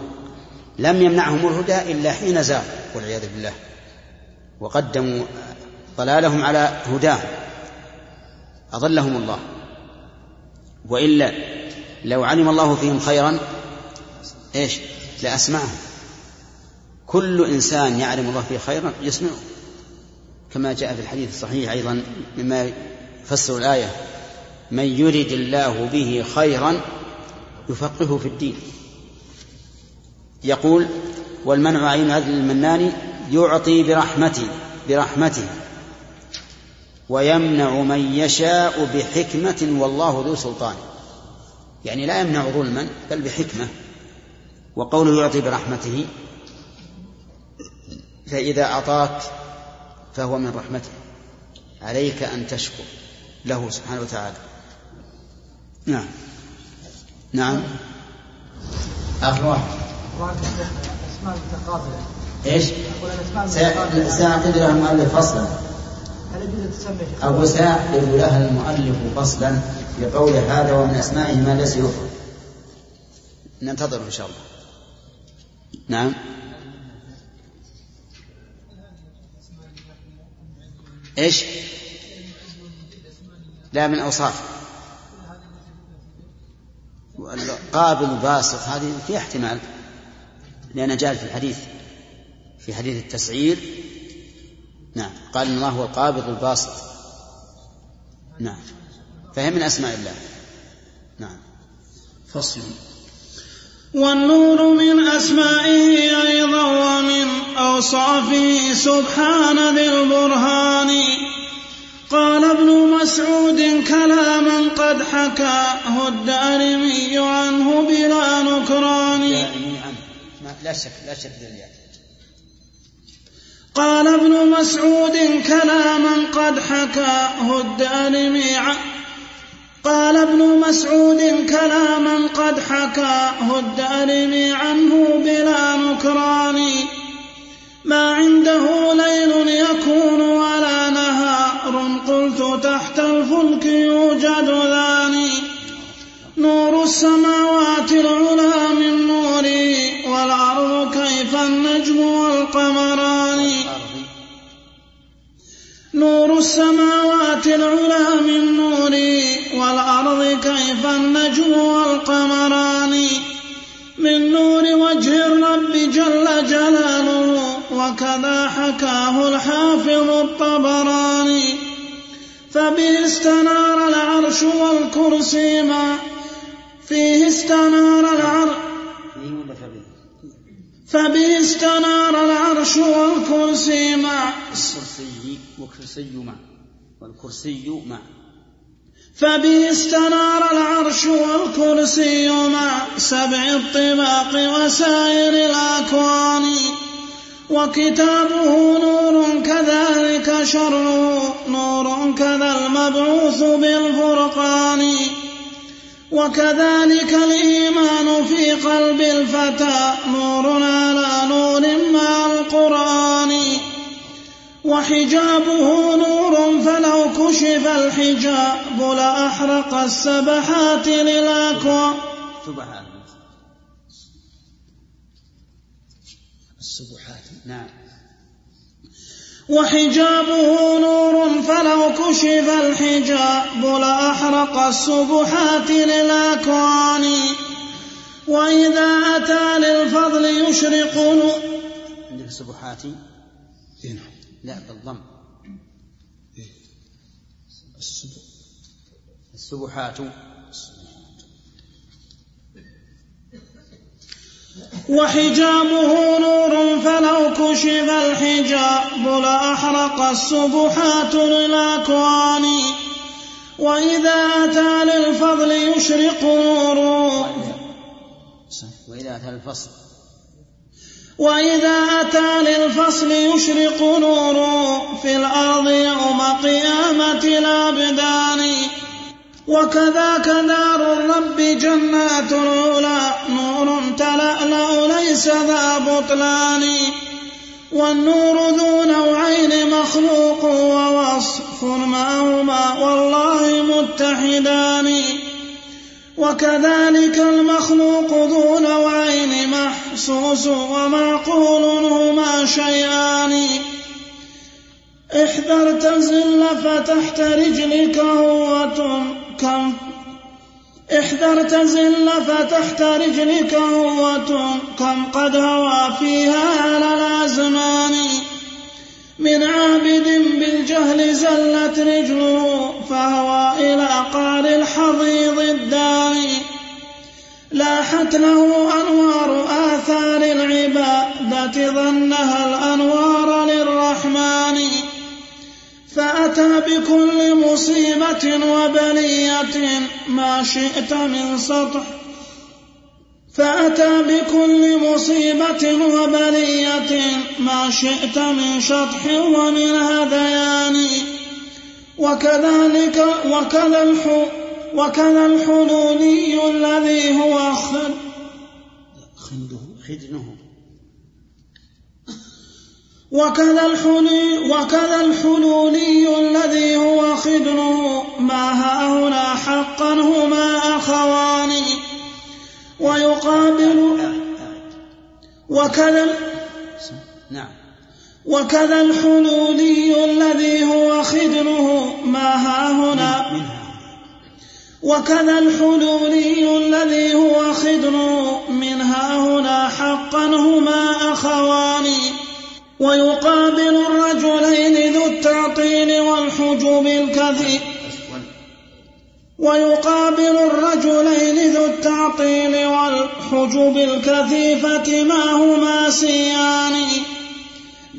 [SPEAKER 1] لم يمنعهم الهدى إلا حين زاغوا والعياذ بالله. وقدموا ضلالهم على هداهم. أضلهم الله. وإلا لو علم الله فيهم خيرا إيش؟ لأسمعهم. كل إنسان يعلم الله فيه خيرا يسمعه. كما جاء في الحديث الصحيح أيضا مما يفسر الآية. من يرد الله به خيرا يفقهه في الدين. يقول والمنع عين عدل المنان يعطي برحمته برحمته ويمنع من يشاء بحكمة والله ذو سلطان. يعني لا يمنع ظلما بل بحكمة. وقوله يعطي برحمته فإذا أعطاك فهو من رحمته. عليك أن تشكر له سبحانه وتعالى. نعم. نعم. آخر واحد
[SPEAKER 4] أسماء متقابلة إيش؟
[SPEAKER 1] سيعقد لها المؤلف فصلا. أو سيعقد لها المؤلف فصلا بقول هذا ومن أسمائه ما ليس يفهم. ننتظر إن شاء الله. نعم. إيش؟ لا من أوصاف. قابل باسط هذه في احتمال لأن جاء في الحديث في حديث التسعير. نعم قال الله هو القابض الباسط نعم فهي من أسماء الله. نعم.
[SPEAKER 2] فصل. والنور من أسمائه أيضا ومن أوصافه سبحان ذي البرهان. قال ابن مسعود كلاما قد حكاه الدارمي عنه بلا نكران.
[SPEAKER 1] لا شك لا شك
[SPEAKER 2] قال ابن مسعود كلاما قد حكاه الدارمي قال ابن مسعود كلاما قد حكاه الدارمي عنه بلا نكران. ما عنده ليل يكون ولا نهار قلت تحت الفلك يوجد ذاني. نور السماوات العلى من نوري والأرض كيف النجم والقمران. نور السماوات العلى من نوري والأرض كيف النجم والقمران. من نور وجه الرب جل جلاله وكذا حكاه الحافظ الطبراني. فبه استنار العرش والكرسي ما فيه استنار العرش
[SPEAKER 1] فبه؟
[SPEAKER 2] استنار العرش والكرسي مع
[SPEAKER 1] الكرسي وكرسي مع والكرسي مع
[SPEAKER 2] فبه استنار العرش والكرسي مع سبع الطباق وسائر الأكوان وكتابه نور كذلك شره نور كذا المبعوث بالفرقان. وكذلك الإيمان في قلب الفتى نور على نور مع القرآن. وحجابه نور فلو كشف الحجاب لأحرق السبحات للأكوان
[SPEAKER 1] سبحان
[SPEAKER 5] السبحات.
[SPEAKER 1] نعم.
[SPEAKER 2] وحجابه نور فلو كشف الحجاب لأحرق السبحات للأكوان. وإذا أتى للفضل يشرق نور
[SPEAKER 1] عندك سبحات لا بالضم. السبحات.
[SPEAKER 2] وحجابه نور فلو كشف الحجاب لأحرق السبحات للأكوان وإذا أتى للفضل يشرق نور.
[SPEAKER 1] وإذا أتى الفصل
[SPEAKER 2] وإذا أتى للفصل يشرق نور. في الأرض يوم قيامة الأبدان. وكذاك دار الرب جنات العلا. نور تلألأ ليس ذا بطلان. والنور ذو نوعين مخلوق ووصف معهما والله متحدان. وكذلك المخلوق ذو نوعين محسوس ومعقول هما شيئان. احذر تزل فتحت رجلك هوة كم احذر تزل فتحت رجلك هوة كم قد هوى فيها على الأزمان من عابد بالجهل زلت رجله فهوى إلى قعر الحضيض الداني لاحت له أنوار آثار العبادة ظنها الأنوار للرحمن. فأتى بكل مصيبة وبلية ما شئت من سطح فأتى بكل مصيبة وبلية ما شئت من شطح ومن هذيان. وكذلك وكذا الح وكذا الحلولي الذي هو خل
[SPEAKER 5] خنده
[SPEAKER 1] خدنه.
[SPEAKER 2] وكذا الحلي وكذا الحلولي الذي هو خدنه ما هاهنا حقا هما أخوان ويقابل وكذا
[SPEAKER 1] نعم.
[SPEAKER 2] وكذا الحلولي الذي هو خدنه ما هاهنا. وكذا الحلولي الذي هو خدنه من هاهنا حقا هما أخوان ويقابل الرجلين ذو التعطيل والحجب الكثير. ويقابل الرجلين ذو التعطيل والحجب الكثيفة ما هما سيان.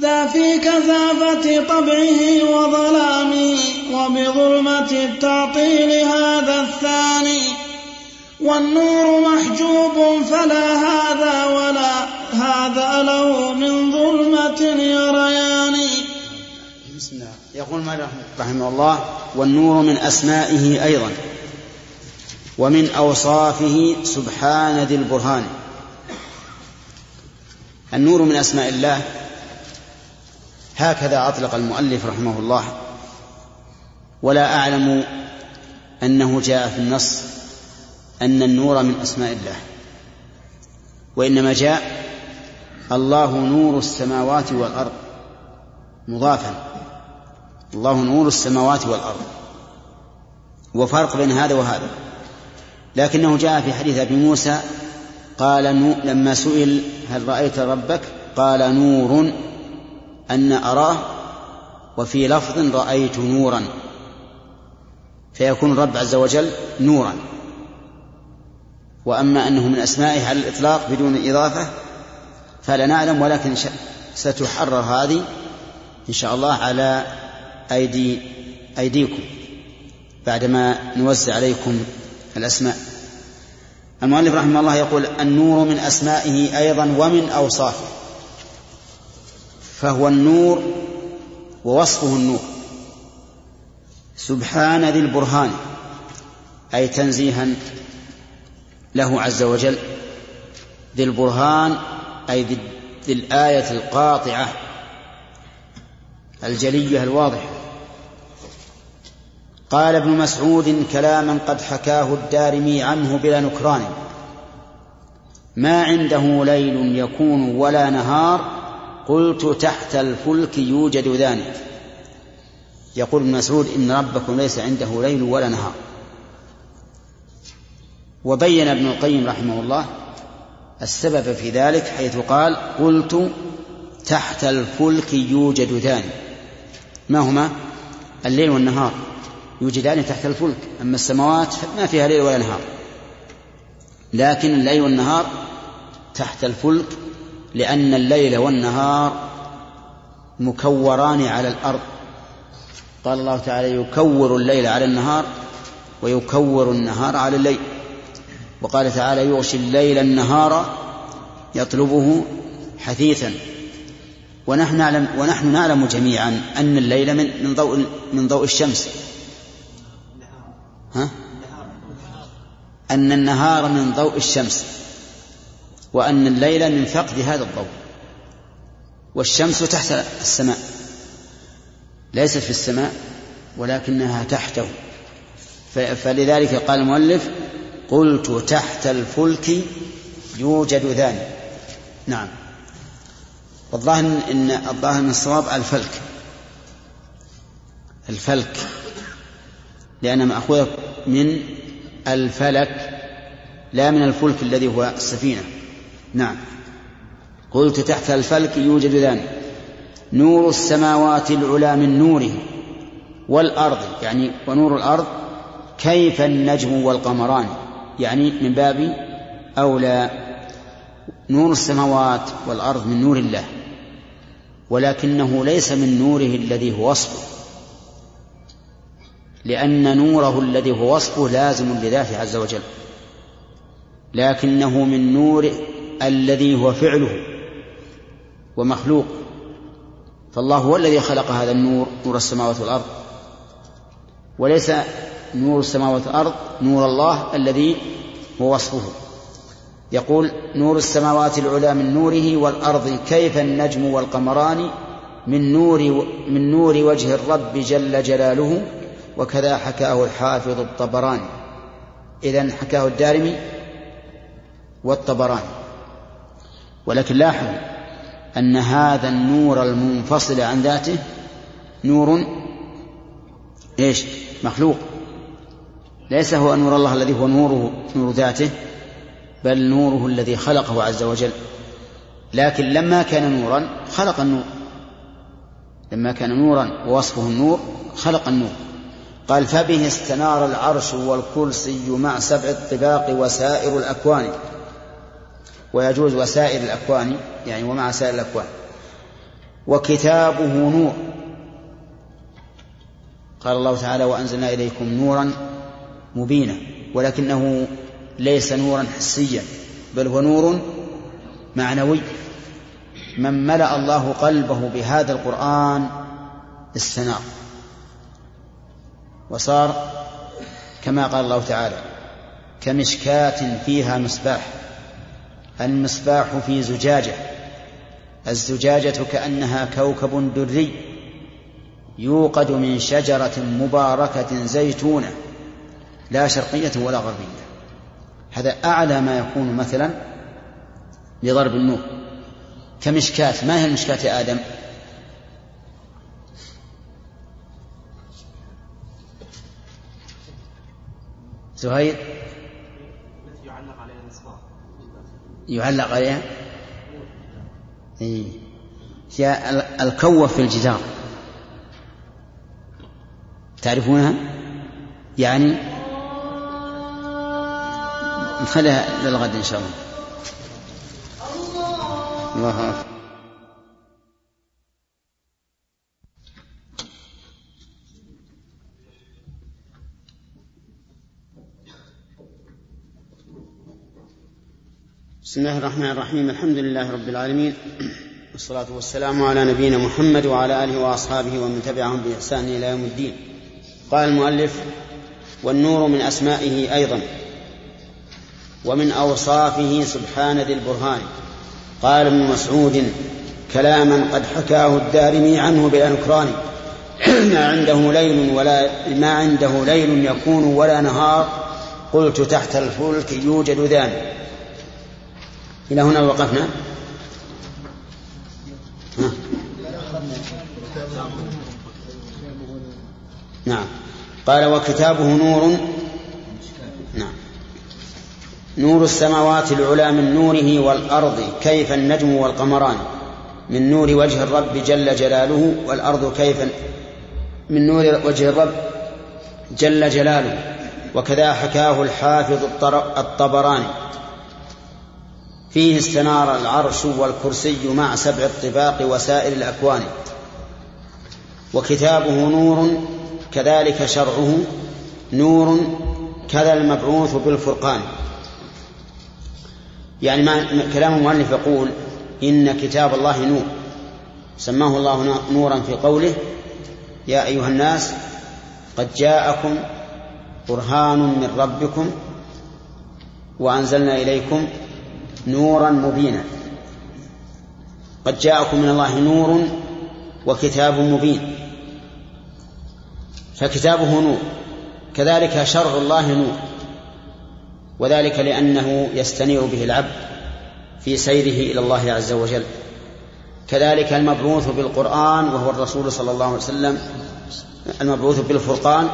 [SPEAKER 2] ذا في كثافة طبعه وظلامه وبظلمة التعطيل هذا الثاني. والنور محجوب فلا هذا ولا هذا له من ظلمة يريان
[SPEAKER 1] بسم الله. يقول مالك رحمه الله والنور من أسمائه أيضا ومن أوصافه سبحان ذي البرهان. النور من أسماء الله. هكذا أطلق المؤلف رحمه الله. ولا أعلم أنه جاء في النص أن النور من أسماء الله. وإنما جاء الله نور السماوات والأرض. مضافا. الله نور السماوات والأرض. وفرق بين هذا وهذا. لكنه جاء في حديث أبي موسى قال لما سئل هل رأيت ربك قال نور أن أراه وفي لفظ رأيت نورا. فيكون الرب عز وجل نورا. وأما أنه من أسمائه على الإطلاق بدون إضافة فلا نعلم ولكن ستحرر هذه إن شاء الله على أيدي أيديكم بعدما نوزع عليكم الأسماء. المؤلف رحمه الله يقول النور من أسمائه أيضا ومن أوصافه فهو النور ووصفه النور. سبحان ذي البرهان أي تنزيها له عز وجل. ذي البرهان أي ذي الآية القاطعة الجلية الواضحة. قال ابن مسعود كلاما قد حكاه الدارمي عنه بلا نكران. ما عنده ليل يكون ولا نهار قلت تحت الفلك يوجد ذلك يقول ابن مسعود إن ربكم ليس عنده ليل ولا نهار. وبين ابن القيم رحمه الله السبب في ذلك حيث قال قلت تحت الفلك يوجد ذان ما هما؟ الليل والنهار يوجدان تحت الفلك أما السماوات ما فيها ليل ولا نهار. لكن الليل والنهار تحت الفلك لأن الليل والنهار مكوران على الأرض. قال الله تعالى يكور الليل على النهار ويكور النهار على الليل. وقال تعالى يغشي الليل النهار يطلبه حثيثا. ونحن نعلم ونحن نعلم جميعا أن الليل من من ضوء من ضوء الشمس. ها؟ أن النهار من ضوء الشمس. وأن الليل من فقد هذا الضوء. والشمس تحت السماء. ليست في السماء ولكنها تحته. فلذلك قال المؤلف قلت تحت الفلك يوجد ذلك. نعم. والظاهر ان الظاهر من الصواب الفلك. الفلك. لأن مأخوذة من الفلك لا من الفلك الذي هو السفينة. نعم. قلت تحت الفلك يوجد ذلك. نور السماوات العلى من نوره والأرض يعني ونور الأرض كيف النجم والقمران؟ يعني من باب أولى نور السماوات والأرض من نور الله ولكنه ليس من نوره الذي هو وصفه لأن نوره الذي هو وصفه لازم لذاته عز وجل لكنه من نور الذي هو فعله ومخلوق فالله هو الذي خلق هذا النور نور السماوات والأرض وليس نور السماوات والأرض نور الله الذي هو وصفه. يقول نور السماوات العلى من نوره والأرض كيف النجم والقمران من نور من نور وجه الرب جل جلاله وكذا حكاه الحافظ الطبراني. إذا حكاه الدارمي والطبراني. ولكن لاحظ أن هذا النور المنفصل عن ذاته نور إيش؟ مخلوق. ليس هو نور الله الذي هو نوره نور ذاته بل نوره الذي خلقه عز وجل. لكن لما كان نورا خلق النور. لما كان نورا ووصفه النور خلق النور. قال فبه استنار العرش والكرسي مع سبع الطباق وسائر الأكوان. ويجوز وسائر الأكوان يعني ومع سائر الأكوان. وكتابه نور. قال الله تعالى وأنزلنا إليكم نورا مبينا ولكنه ليس نورا حسيا بل هو نور معنوي. من ملأ الله قلبه بهذا القرآن استنار. وصار كما قال الله تعالى كمشكاة فيها مصباح المصباح في زجاجة الزجاجة كأنها كوكب دري يوقد من شجرة مباركة زيتونة. لا شرقية ولا غربية. هذا أعلى ما يكون مثلا لضرب النور. كمشكاة ما هي المشكاة يا آدم؟ زهير؟ يعلق عليها المصباح يعلق عليها إيه. هي الكوة في الجدار تعرفونها؟ يعني نخليها للغد إن شاء الله. الله. أكبر بسم الله الرحمن الرحيم. الحمد لله رب العالمين. والصلاة والسلام على نبينا محمد وعلى آله وأصحابه ومن تبعهم بإحسان إلى يوم الدين. قال المؤلف والنور من أسمائه أيضا. ومن أوصافه سبحان ذي البرهان. قال ابن مسعود كلاما قد حكاه الدارمي عنه بلا نكران ما عنده ليل ولا ما عنده ليل يكون ولا نهار. قلت تحت الفلك يوجد ذان. إلى هنا وقفنا. نعم. قال وكتابه نور نور السماوات العلى من نوره والأرض كيف النجم والقمران. من نور وجه الرب جل جلاله والأرض كيف من نور وجه الرب جل جلاله. وكذا حكاه الحافظ الطبراني. فيه استنار العرش والكرسي مع سبع الطباق وسائر الأكوان. وكتابه نور كذلك شرعه نور كذا المبعوث بالفرقان. يعني ما كلام المؤلف يقول إن كتاب الله نور. سماه الله نورا في قوله يا أيها الناس قد جاءكم برهان من ربكم وأنزلنا إليكم نورا مبينا. قد جاءكم من الله نور وكتاب مبين. فكتابه نور. كذلك شرع الله نور. وذلك لأنه يستنير به العبد في سيره إلى الله عز وجل. كذلك المبعوث بالقرآن وهو الرسول صلى الله عليه وسلم المبعوث بالفرقان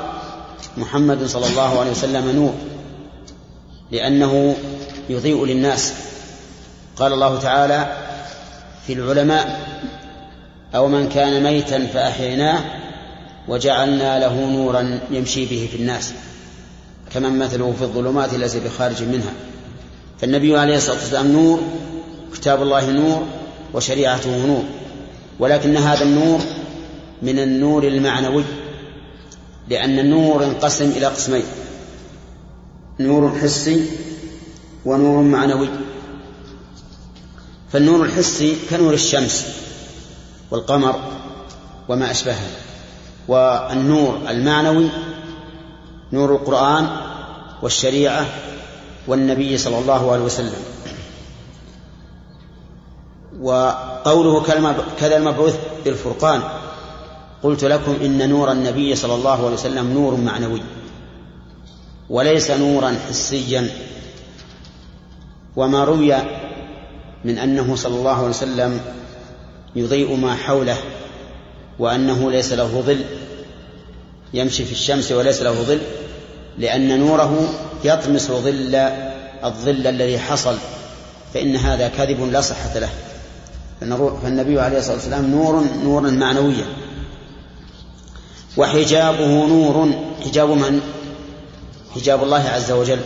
[SPEAKER 1] محمد صلى الله عليه وسلم نور لأنه يضيء للناس. قال الله تعالى في العلماء أو من كان ميتا فأحييناه وجعلنا له نورا يمشي به في الناس. كمن مثله في الظلمات التي بخارج منها. فالنبي عليه الصلاة والسلام نور كتاب الله نور وشريعته نور. ولكن هذا النور من النور المعنوي لأن النور انقسم إلى قسمين. نور حسي ونور معنوي. فالنور الحسي كنور الشمس والقمر وما أشبهه. والنور المعنوي نور القرآن والشريعة والنبي صلى الله عليه وسلم. وقوله كذا المبعوث بالفرقان قلت لكم إن نور النبي صلى الله عليه وسلم نور معنوي وليس نورا حسيا. وما روي من أنه صلى الله عليه وسلم يضيء ما حوله وأنه ليس له ظل يمشي في الشمس وليس له ظل. لأن نوره يطمس ظل الظل الذي حصل فإن هذا كذب لا صحة له. فالنبي عليه الصلاة والسلام نور نورا معنويا. وحجابه نور. حجاب من؟ حجاب الله عز وجل.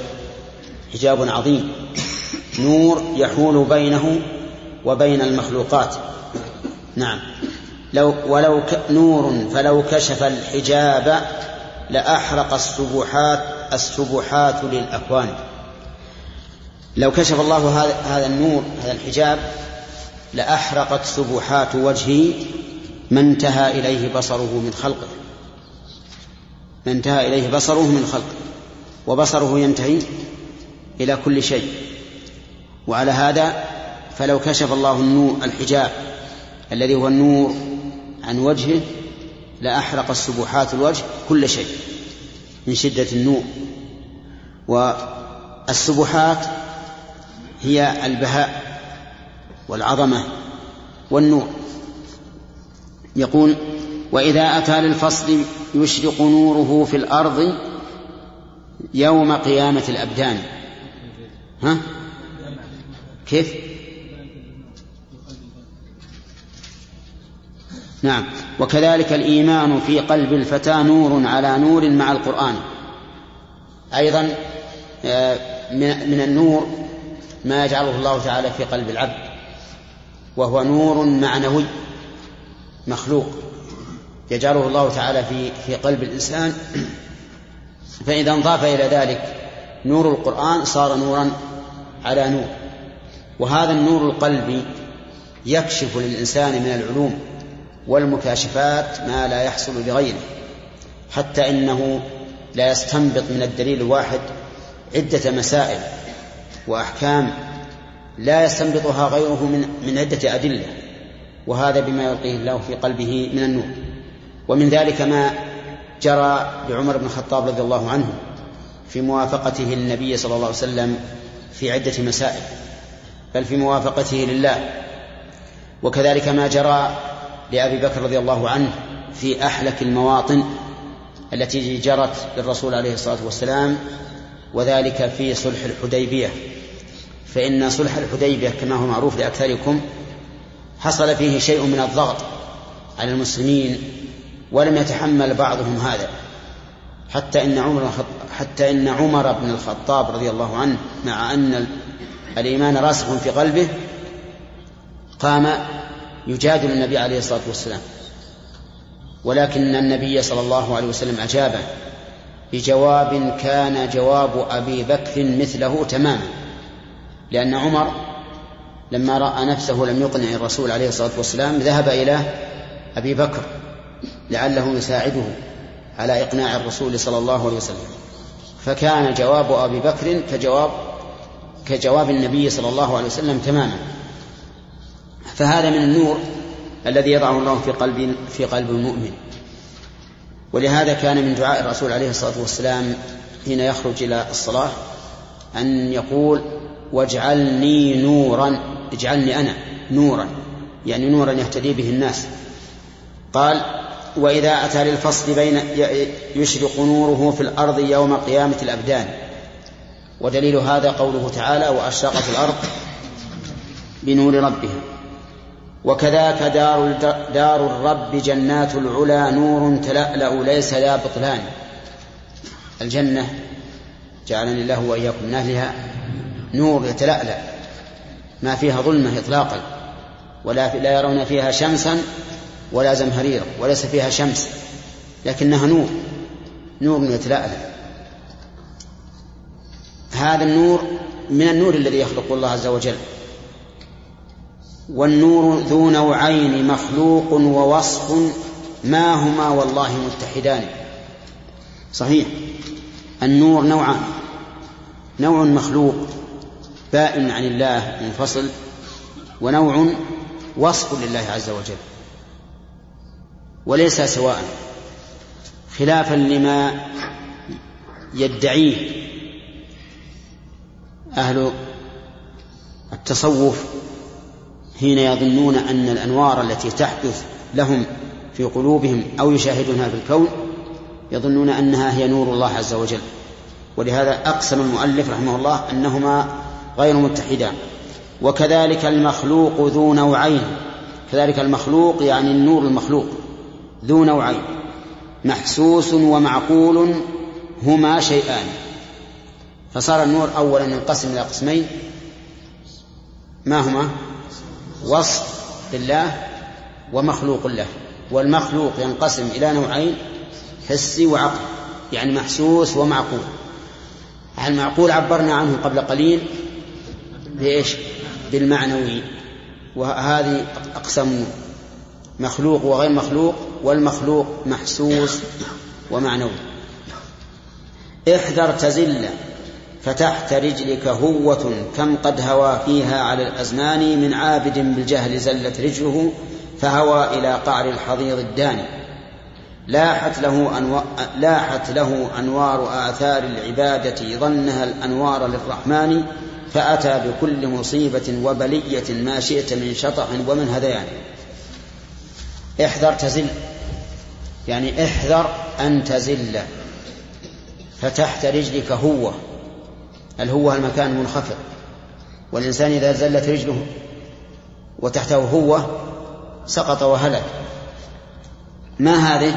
[SPEAKER 1] حجاب عظيم. نور يحول بينه وبين المخلوقات. نعم. لو ولو نور فلو كشف الحجاب لأحرق السبحات السبحات للأكوان. لو كشف الله هذا النور هذا الحجاب لأحرقت سبحات وجهه ما انتهى إليه بصره من خلقه. ما انتهى إليه بصره من خلقه. وبصره ينتهي إلى كل شيء. وعلى هذا فلو كشف الله النور الحجاب الذي هو النور عن وجهه لأحرق السبحات الوجه كل شيء من شدة النور والسبحات هي البهاء والعظمة والنور يقول وإذا أتى للفصل يشرق نوره في الأرض يوم قيامة الأبدان ها؟ كيف؟ نعم. وكذلك الإيمان في قلب الفتى نور على نور مع القرآن. أيضا آه، من النور ما يجعله الله تعالى في قلب العبد وهو نور معنوي مخلوق يجعله الله تعالى في في قلب الإنسان. فإذا انضاف إلى ذلك نور القرآن صار نورا على نور. وهذا النور القلبي يكشف للإنسان من العلوم والمكاشفات ما لا يحصل لغيره حتى إنه لا يستنبط من الدليل الواحد عدة مسائل وأحكام لا يستنبطها غيره من من عدة أدلة وهذا بما يلقيه الله في قلبه من النور. ومن ذلك ما جرى لعمر بن الخطاب رضي الله عنه في موافقته للنبي صلى الله عليه وسلم في عدة مسائل بل في موافقته لله. وكذلك ما جرى لأبي بكر رضي الله عنه في أحلك المواطن التي جرت للرسول عليه الصلاة والسلام وذلك في صلح الحديبية. فإن صلح الحديبية كما هو معروف لأكثركم حصل فيه شيء من الضغط على المسلمين ولم يتحمل بعضهم هذا. حتى إن عمر حتى إن عمر بن الخطاب رضي الله عنه مع أن الإيمان راسخ في قلبه قام يجادل النبي عليه الصلاة والسلام. ولكن النبي صلى الله عليه وسلم أجابه بجواب كان جواب أبي بكر مثله تماما لأن عمر لما رأى نفسه لم يقنع الرسول عليه الصلاة والسلام ذهب إلى أبي بكر لعله يساعده على إقناع الرسول صلى الله عليه وسلم. فكان جواب أبي بكر كجواب كجواب النبي صلى الله عليه وسلم تماما. فهذا من النور الذي يضعه الله في قلب في قلب المؤمن. ولهذا كان من دعاء الرسول عليه الصلاة والسلام حين يخرج إلى الصلاة أن يقول واجعلني نورا. اجعلني أنا نورا يعني نورا يهتدي به الناس. قال وإذا أتى للفصل بين يشرق نوره في الأرض يوم قيامة الأبدان. ودليل هذا قوله تعالى وأشرقت الأرض بنور ربها. وكذاك دار دار الرب جنات العلا نور تلألأ ليس لا بطلان. الجنة جعلني الله وإياكم من أهلها. نور يتلألأ. ما فيها ظلمة إطلاقا. ولا لا يرون فيها شمسا ولا زمهريرا وليس فيها شمس لكنها نور. نور يتلألأ. هذا النور من النور الذي يخلق الله عز وجل. والنور ذو نوعين مخلوق ووصف ما هما والله متحدان. صحيح. النور نوعان. نوع مخلوق بائن عن الله منفصل ونوع وصف لله عز وجل. وليس سواء. خلافا لما يدعيه أهل التصوف حين يظنون أن الأنوار التي تحدث لهم في قلوبهم أو يشاهدونها في الكون يظنون أنها هي نور الله عز وجل. ولهذا أقسم المؤلف رحمه الله أنهما غير متحدان. وكذلك المخلوق ذو نوعين. كذلك المخلوق يعني النور المخلوق ذو نوعين. محسوس ومعقول هما شيئان. فصار النور أولا ينقسم إلى قسمين. ما هما؟ وصف لله ومخلوق له والمخلوق ينقسم إلى نوعين حسي وعقل يعني محسوس ومعقول. المعقول عبرنا عنه قبل قليل؟ بإيش؟ بالمعنوي. وهذه أقسام مخلوق وغير مخلوق والمخلوق محسوس ومعنوي. احذر تزل فتحت رجلك هوة كم قد هوى فيها على الأزمان من عابد بالجهل زلت رجله فهوى إلى قعر الحضيض الداني. لاحت له, أنو... لاحت له أنوار آثار العبادة ظنها الأنوار للرحمن فأتى بكل مصيبة وبلية ما شئت من شطح ومن هذيان. احذر تزل يعني احذر أن تزل. فتحت رجلك هوة الهوة المكان المنخفض؟ والإنسان إذا زلت رجله وتحته هو سقط وهلك. ما هذه؟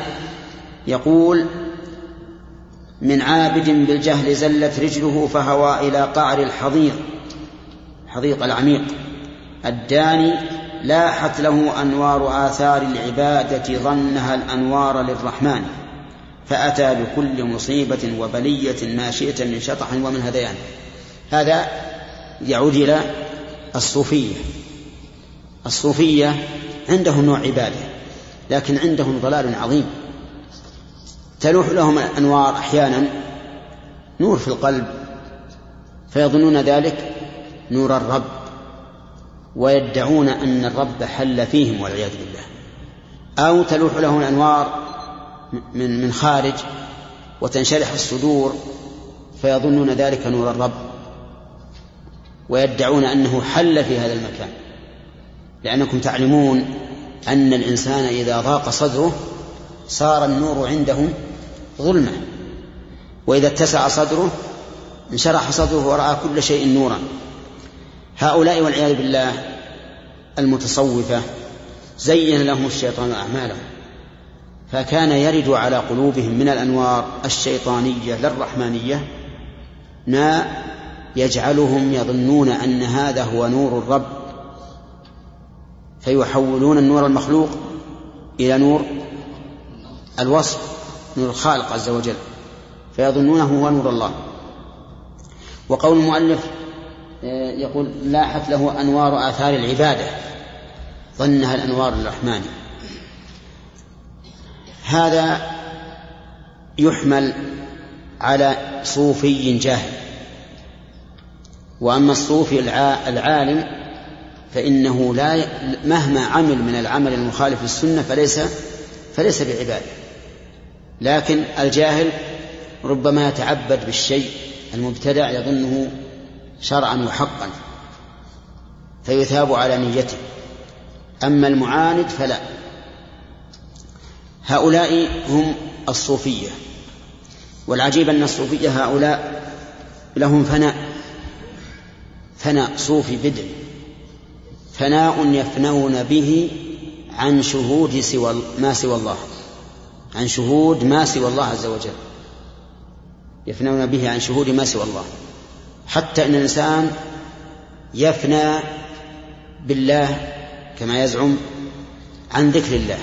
[SPEAKER 1] يقول من عابد بالجهل زلت رجله فهوى إلى قعر الحضيض حضيق العميق. الداني لاحت له أنوار آثار العبادة ظنها الأنوار للرحمن. فأتى بكل مصيبة وبلية ما شئت من شطح ومن هذيان. هذا يعود إلى الصوفية. الصوفية عندهم نوع عبادة لكن عندهم ضلال عظيم. تلوح لهم الأنوار أحيانا نور في القلب فيظنون ذلك نور الرب ويدعون أن الرب حل فيهم والعياذ بالله. أو تلوح له الأنوار من من خارج وتنشرح الصدور فيظنون ذلك نور الرب ويدعون أنه حل في هذا المكان. لأنكم تعلمون أن الإنسان إذا ضاق صدره صار النور عنده ظلمة. وإذا اتسع صدره انشرح صدره ورأى كل شيء نورا. هؤلاء والعياذ بالله المتصوفة زين لهم الشيطان أعمالهم. فكان يرد على قلوبهم من الأنوار الشيطانية لا الرحمانية ما يجعلهم يظنون أن هذا هو نور الرب فيحولون النور المخلوق إلى نور الوصف نور الخالق عز وجل فيظنونه هو نور الله. وقول المؤلف آه، يقول لاحت له أنوار آثار العبادة ظنها الأنوار الرحمن. هذا يحمل على صوفي جاهل. وأما الصوفي العالم فإنه لا مهما عمل من العمل المخالف للسنة فليس فليس بعبادة. لكن الجاهل ربما يتعبد بالشيء المبتدع يظنه شرعا وحقا فيثاب على نيته. أما المعاند فلا. هؤلاء هم الصوفية. والعجيب أن الصوفية هؤلاء لهم فناء فناء صوفي بدع فناء يفنون به عن شهود سوى ما سوى الله عن شهود ما سوى الله عز وجل. يفنون به عن شهود ما سوى الله. حتى إن الإنسان يفنى بالله كما يزعم عن ذكر الله.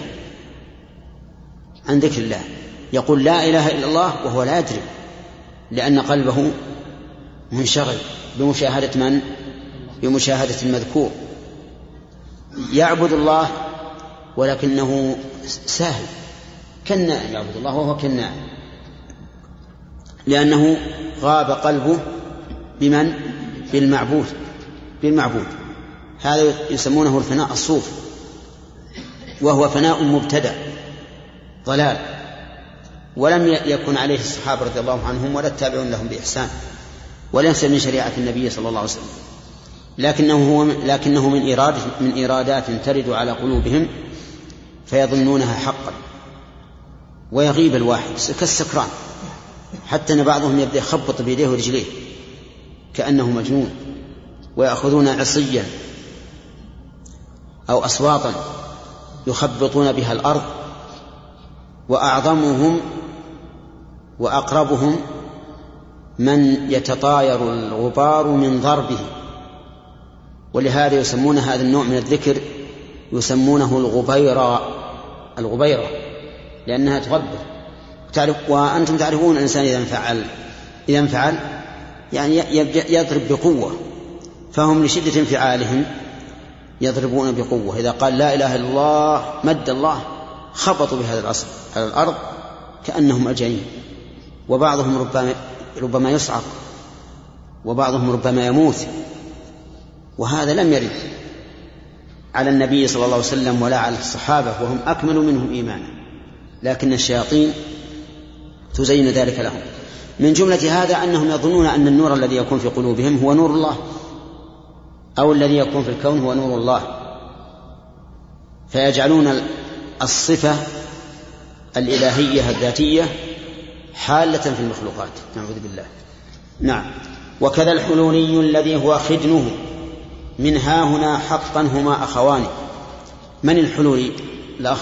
[SPEAKER 1] عن ذكر الله. يقول لا إله إلا الله وهو لا يدري. لأن قلبه منشغل بمشاهدة من؟ بمشاهدة المذكور. يعبد الله ولكنه ساهل. كالنائم يعبد الله وهو كالنائم لأنه غاب قلبه بمن؟ بالمعبود. بالمعبود. هذا يسمونه الفناء الصوفي وهو فناء مبتدع ضلال ولم يكن عليه الصحابة رضي الله عنهم ولا التابعون لهم بإحسان وليس من شريعة النبي صلى الله عليه وسلم. لكنه هو لكنه من إرادة من إرادات ترد على قلوبهم فيظنونها حقا ويغيب الواحد كالسكران. حتى أن بعضهم يبدأ يخبط بيديه ورجليه كأنه مجنون ويأخذون عصيا أو أصواطا يخبطون بها الأرض وأعظمهم وأقربهم من يتطاير الغبار من ضربه. ولهذا يسمون هذا النوع من الذكر يسمونه الغبيرة الغبيرة لأنها تغبر. تعرف وأنتم تعرفون الإنسان إذا انفعل إذا انفعل يعني يضرب بقوة. فهم لشدة انفعالهم يضربون بقوة. إذا قال لا إله إلا الله مد الله. خبطوا بهذا العصر على الأرض كأنهم أجعين وبعضهم ربما ربما يصعق وبعضهم ربما يموت وهذا لم يرد على النبي صلى الله عليه وسلم ولا على الصحابة وهم أكمل منهم إيمانا لكن الشياطين تزين ذلك لهم. من جملة هذا أنهم يظنون أن النور الذي يكون في قلوبهم هو نور الله أو الذي يكون في الكون هو نور الله. فيجعلون الصفة الإلهية الذاتية حالة في المخلوقات. نعوذ بالله. نعم. وكذا الحلولي الذي هو خدنه من ها هنا حقا هما أخوان من الحلولي الأخ.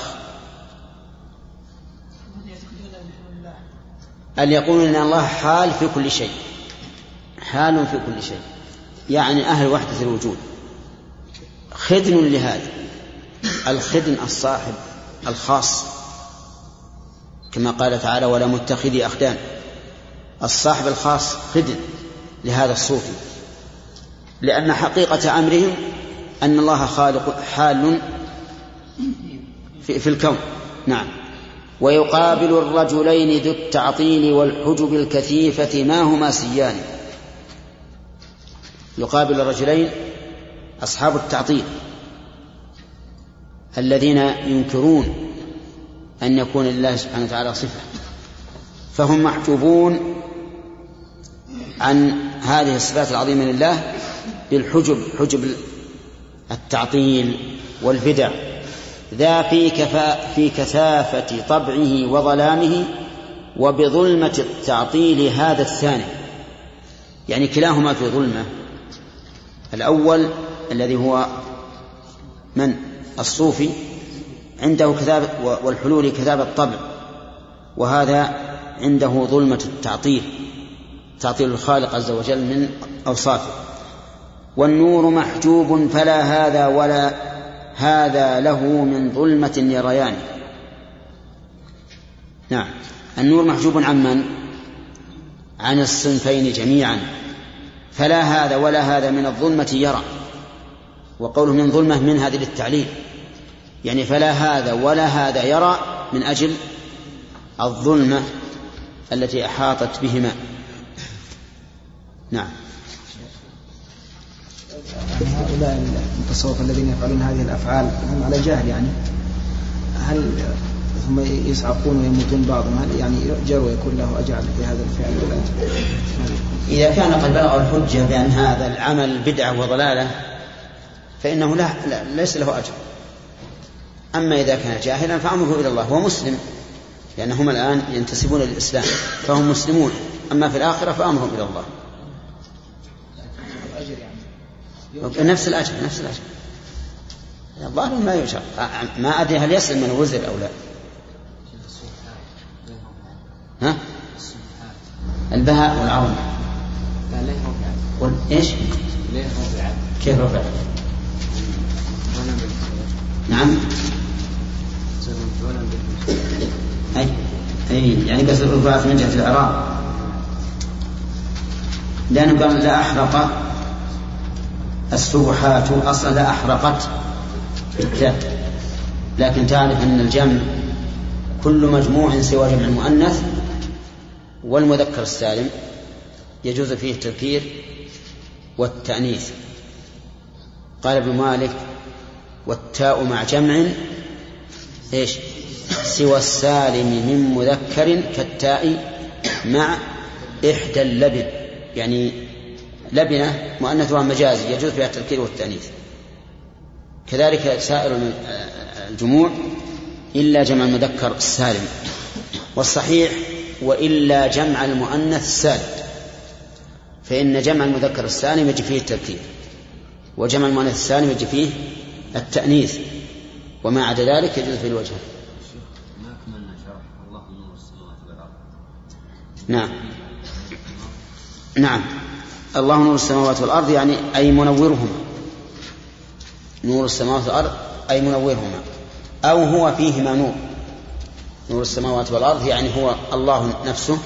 [SPEAKER 1] أن يقولون أن الله حال في كل شيء؟ حال في كل شيء. يعني أهل وحدة الوجود. خدن لهذا. الخدن الصاحب. الخاص كما قال تعالى ولا متخذي أخدان. الصاحب الخاص خدن لهذا الصوفي لأن حقيقة أمرهم أن الله خالق حال في, في الكون. نعم. ويقابل الرجلين ذو التعطيل والحجب الكثيفة ما هما سيان. يقابل الرجلين أصحاب التعطيل. الذين ينكرون أن يكون لله سبحانه وتعالى صفة. فهم محجوبون عن هذه الصفات العظيمة لله بالحجب حجب التعطيل والبدع. ذا في, كفا في كثافة طبعه وظلامه وبظلمة التعطيل هذا الثاني. يعني كلاهما في ظلمة. الأول الذي هو من؟ الصوفي عنده كتابة والحلول كتابة طبع وهذا عنده ظلمة التعطيل تعطيل الخالق عز وجل من أوصافه. والنور محجوب فلا هذا ولا هذا له من ظلمة يريان. نعم. النور محجوب عن من؟ عن الصنفين جميعا. فلا هذا ولا هذا من الظلمة يرى. وقوله من ظلمة من هذه للتعليل. يعني فلا هذا ولا هذا يرى من أجل الظلمة التي أحاطت بهما. نعم.
[SPEAKER 6] هؤلاء المتصوف الذين يفعلون هذه الأفعال هم على جهل يعني. هل ثم يصعقون ويموتون بعضهم؟ هل يعني يؤجر ويكون له أجر بهذا الفعل؟ ولا
[SPEAKER 1] إذا كان قد بلغ الحجة بأن هذا العمل بدعة وضلالة فإنه لا, لا ليس له أجر. أما إذا كان جاهلا فأمره إلى الله هو مسلم لأنهم الآن ينتسبون للإسلام فهم مسلمون. أما في الآخرة فأمرهم إلى الله. نفس الأجر نفس الأجر. الظاهر ما يشرع ما أدري هل يسلم من وزر أو لا. ها؟ البهاء
[SPEAKER 7] رفع إيش؟
[SPEAKER 1] كيف رفع؟ نعم. أي أي يعني بس الرفعات من جهة الإعراب لأنه قال لا أحرق السبحات أصلا لا أحرقت بالتاء لكن تعرف أن الجمع كل مجموع سوى جمع المؤنث والمذكر السالم. يجوز فيه التذكير والتأنيث. قال ابن مالك والتاء مع جمع إيش؟ سوى السالم من مذكر كالتاء مع إحدى اللبن. يعني لبنة مؤنثها مجازي يجوز فيها التذكير والتأنيث. كذلك سائر الجموع إلا جمع المذكر السالم. والصحيح وإلا جمع المؤنث السالم فإن جمع المذكر السالم يجي فيه التذكير وجمع المؤنث السالم يجي فيه التأنيث. وما عدا ذلك يجوز في الوجه
[SPEAKER 7] ما أكملنا شرح الله نور السماوات والأرض
[SPEAKER 1] نعم. نعم. الله نور السماوات والأرض يعني أي منورهما. نور السماوات والأرض أي منورهما. أو هو فيهما نور. نور السماوات والأرض يعني هو الله نفسه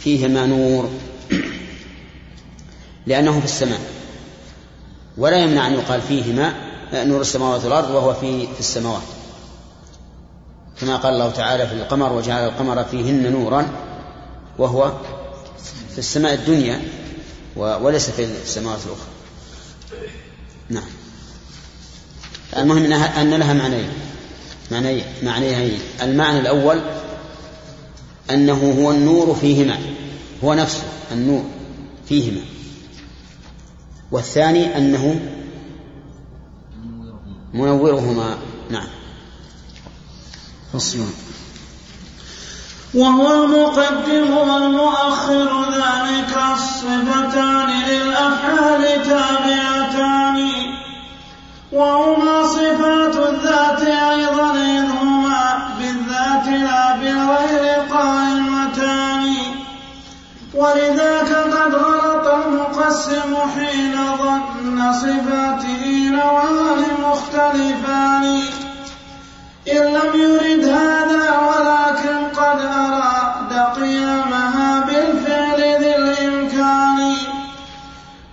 [SPEAKER 1] فيهما نور. لأنه في السماء. ولا يمنع أن يقال فيهما نور السماوات والأرض وهو في في السماوات. كما قال الله تعالى في القمر وجعل القمر فيهن نورا. وهو في السماء الدنيا وليس في السماوات الأخرى. نعم. المهم أن لها معنيين. معنيين معنيين. المعنى الأول أنه هو النور فيهما. هو نفسه النور فيهما. والثاني أنه منورهما. نعم. فصل.
[SPEAKER 2] وهو المقدم والمؤخر ذلك الصفتان للأفعال تابعتان. وهما صفات الذات أيضا إذ هما بالذات لا بالغير قائمتان ولذاك قد غلط المقسم حين ظن صفاته نوعان مختلفان. إن لم يرد هذا ولكن قد أراد قيامها بالفعل ذي الإمكان.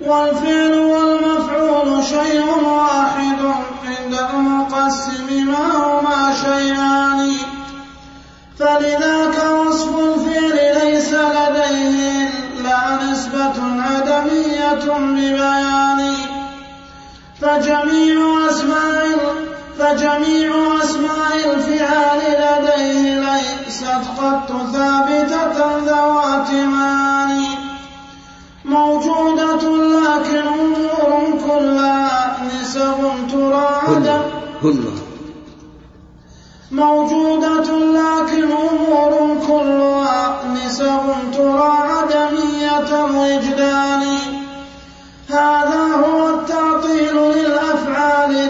[SPEAKER 2] والفعل والمفعول شيء واحد عند المقسم ما هما شيئان. فلذاك وصف الفعل ليس لديه إلا نسبة عدمية ببيان. فجميع أسماء فجميع أسماء الفعال لديه ليست قط ثابتة ذوات معاني موجودة لكن أمور كلها نسب ترى عدم
[SPEAKER 1] كلها.
[SPEAKER 2] موجودة لكن أمور كلها نسب ترى عدمية الوجدان هذا هو التعطيل للأفعال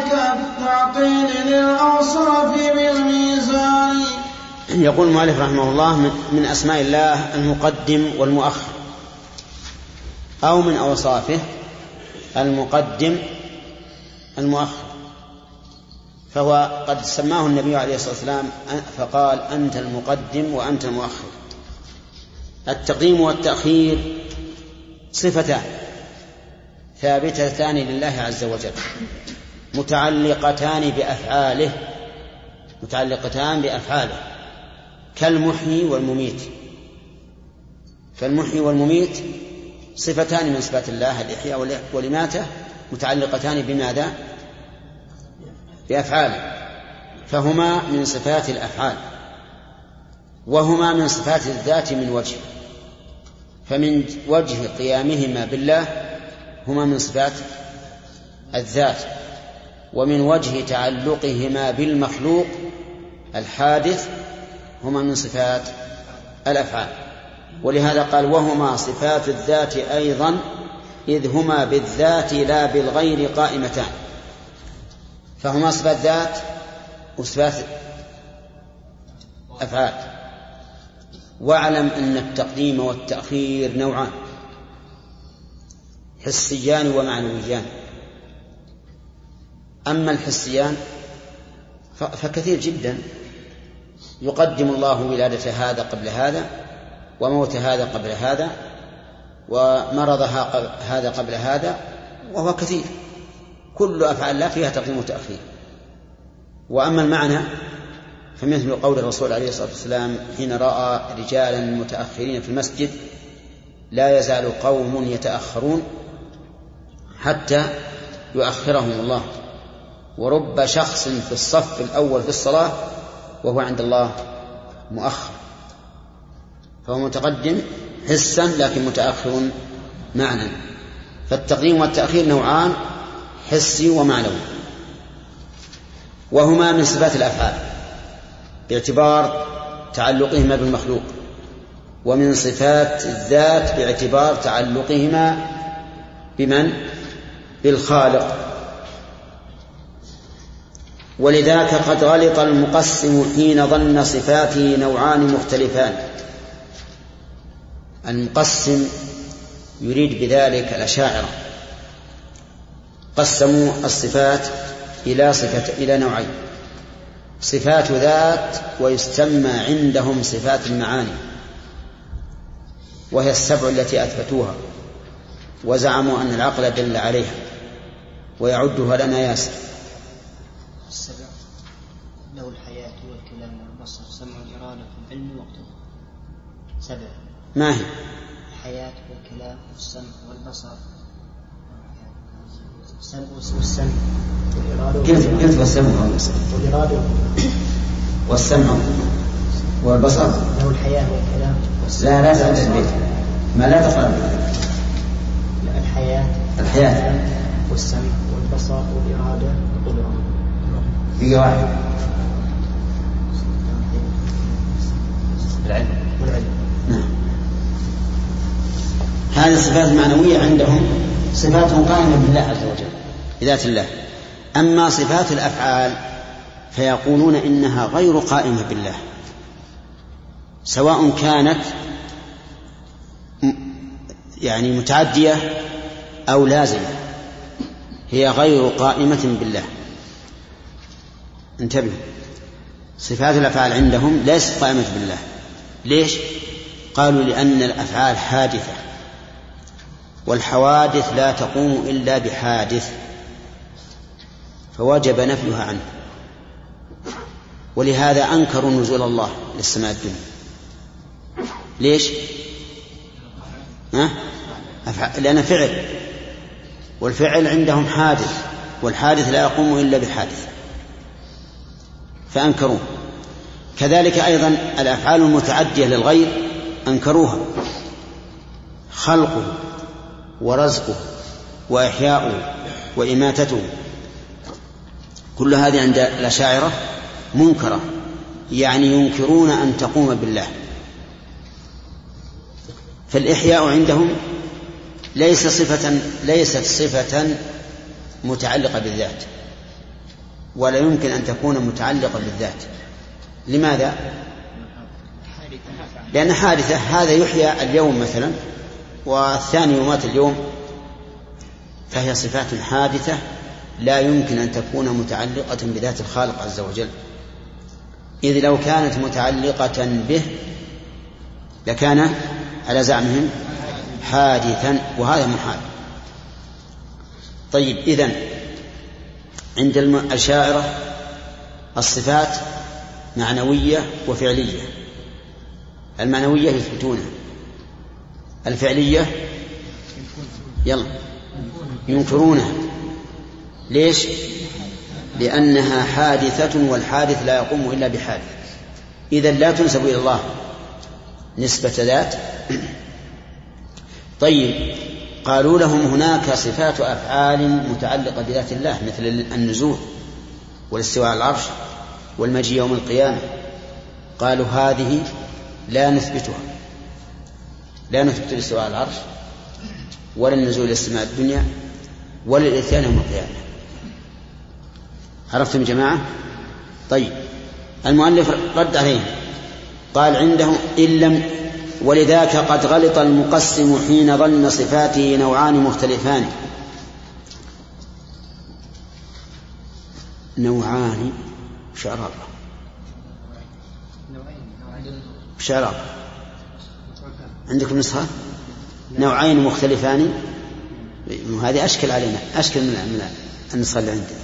[SPEAKER 2] كالتعطيل للأوصاف بالميزان.
[SPEAKER 1] يقول المؤلف رحمه الله من- أسماء الله المقدم والمؤخر. أو من أوصافه المقدم المؤخر. فهو قد سماه النبي عليه الصلاة والسلام فقال أنت المقدم وأنت المؤخر. التقديم والتأخير صفتان ثابتتان لله عز وجل. متعلقتان بأفعاله متعلقتان بأفعاله كالمحيي والمميت. فالمحيي والمميت صفتان من صفات الله الإحياء والإ- والإماتة متعلقتان بماذا؟ بأفعاله. فهما من صفات الأفعال وهما من صفات الذات من وجه. فمن وجه قيامهما بالله هما من صفات الذات. ومن وجه تعلقهما بالمخلوق الحادث هما من صفات الأفعال. ولهذا قال وهما صفات الذات أيضا إذ هما بالذات لا بالغير قائمتان. فهما صفات ذات وصفات أفعال. واعلم أن التقديم والتأخير نوعان حسيان ومعنويان. أما الحسيان فكثير جدا يقدم الله ولادة هذا قبل هذا وموت هذا قبل هذا ومرض هذا قبل هذا وهو كثير. كل أفعال الله فيها تقديم وتأخير. وأما المعنى فمثل قول الرسول عليه الصلاة والسلام حين رأى رجالا متأخرين في المسجد لا يزال قوم يتأخرون حتى يؤخرهم الله. ورب شخص في الصف الأول في الصلاة وهو عند الله مؤخر. فهو متقدم حسا لكن متأخر معنى فالتقديم والتأخير نوعان حسي ومعنوي. وهما من صفات الأفعال. باعتبار تعلقهما بالمخلوق. ومن صفات الذات باعتبار تعلقهما بمن؟ بالخالق. ولذاك قد غلط المقسم حين ظن صفاته نوعان مختلفان. المقسم يريد بذلك الأشاعرة. قسموا الصفات إلى صفة إلى نوعين. صفات ذات ويسمى عندهم صفات المعاني وهي السبع التي أثبتوها وزعموا أن العقل دل عليها ويعدها لنا ياسر.
[SPEAKER 5] السبع له الحياة والكلام والبصر. سمع الإرادة والعلم والقدرة سبع.
[SPEAKER 1] ما هي؟
[SPEAKER 5] الحياة والكلام والسمع والبصر. السمع والسمع. والإرادة.
[SPEAKER 1] قلت قلت والسمع والبصر؟
[SPEAKER 5] والإرادة.
[SPEAKER 1] والسمع والبصر.
[SPEAKER 5] له الحياة والكلام
[SPEAKER 1] لا لا البيت ما لا تقرأ البيت.
[SPEAKER 5] الحياة.
[SPEAKER 1] الحياة.
[SPEAKER 5] والسمع والبصر والإرادة.
[SPEAKER 1] هي واحد
[SPEAKER 5] والعلم.
[SPEAKER 1] نعم. هذه الصفات المعنوية عندهم صفات قائمة بالله عز وجل بذات الله. أما صفات الأفعال فيقولون إنها غير قائمة بالله سواء كانت يعني متعدية أو لازمة هي غير قائمة بالله. انتبهوا صفات الأفعال عندهم ليست قائمة بالله. ليش؟ قالوا لأن الأفعال حادثة. والحوادث لا تقوم إلا بحادث. فوجب نفيها عنه. ولهذا أنكروا نزول الله للسماء الدنيا. ليش؟ ها؟ لأن فعل. والفعل عندهم حادث. والحادث لا يقوم إلا بحادث. فأنكروه. كذلك أيضا الأفعال المتعدية للغير أنكروها. خلقه ورزقه وإحياؤه وإماتته. كل هذه عند الأشاعرة منكرة يعني ينكرون أن تقوم بالله. فالإحياء عندهم ليس صفة ليست صفة متعلقة بالذات. ولا يمكن أن تكون متعلقة بالذات. لماذا؟ لأن حادثة هذا يحيى اليوم مثلا والثاني يمات اليوم فهي صفات حادثة لا يمكن أن تكون متعلقة بذات الخالق عز وجل. إذ لو كانت متعلقة به لكان على زعمهم حادثا وهذا محال. طيب إذن عند الأشاعرة الصفات معنوية وفعلية. المعنوية يثبتونها. الفعلية يلا ينكرونها. ليش؟ لأنها حادثة والحادث لا يقوم إلا بحادث. إذا لا تنسب إلى الله نسبة ذات. طيب قالوا لهم هناك صفات أفعال متعلقة بذات الله مثل النزول والاستواء على العرش والمجيء يوم القيامة. قالوا هذه لا نثبتها لا نثبت الاستواء على العرش ولا النزول إلى السماء الدنيا ولا الإتيان يوم القيامة. عرفتم جماعة؟ طيب المؤلف رد عليهم قال عنده إن لم ولذاك قد غلط المقسم حين ظن صفاته نوعان مختلفان. نوعان. شعر شعر عندكم نسخة؟ نوعين مختلفان؟ هذه أشكل علينا. أشكل من النسخة اللي عندنا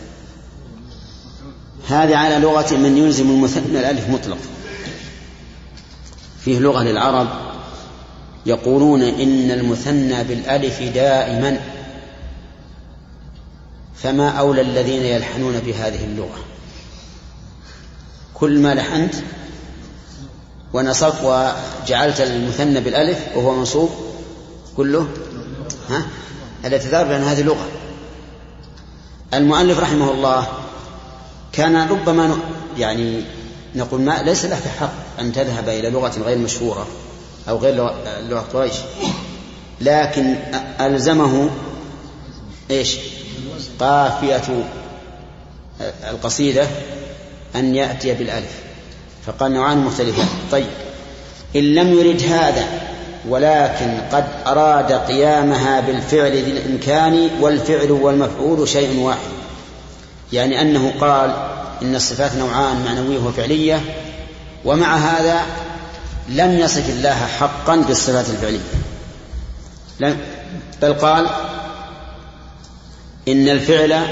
[SPEAKER 1] هذه على لغة من يلزم المثنى الألف مطلق. فيه لغة للعرب يقولون إن المثنى بالألف دائما فما أولى الذين يلحنون بهذه اللغة؟ كل ما لحنت ونصبت وجعلت المثنى بالألف وهو منصوب كله؟ ها؟ الاعتذار بأن هذه لغة. المؤلف رحمه الله كان ربما يعني نقول ما ليس لك حق أن تذهب إلى لغة غير مشهورة أو غير لغة قريش. لكن ألزمه إيش؟ قافية القصيدة أن يأتي بالألف. فقال نوعان مختلفان. طيب إن لم يرد هذا ولكن قد أراد قيامها بالفعل ذي الإمكان والفعل والمفعول شيء واحد. يعني أنه قال إن الصفات نوعان معنوية وفعلية. ومع هذا لم يصف الله حقا بالصفات الفعلية. بل قال إن الفعل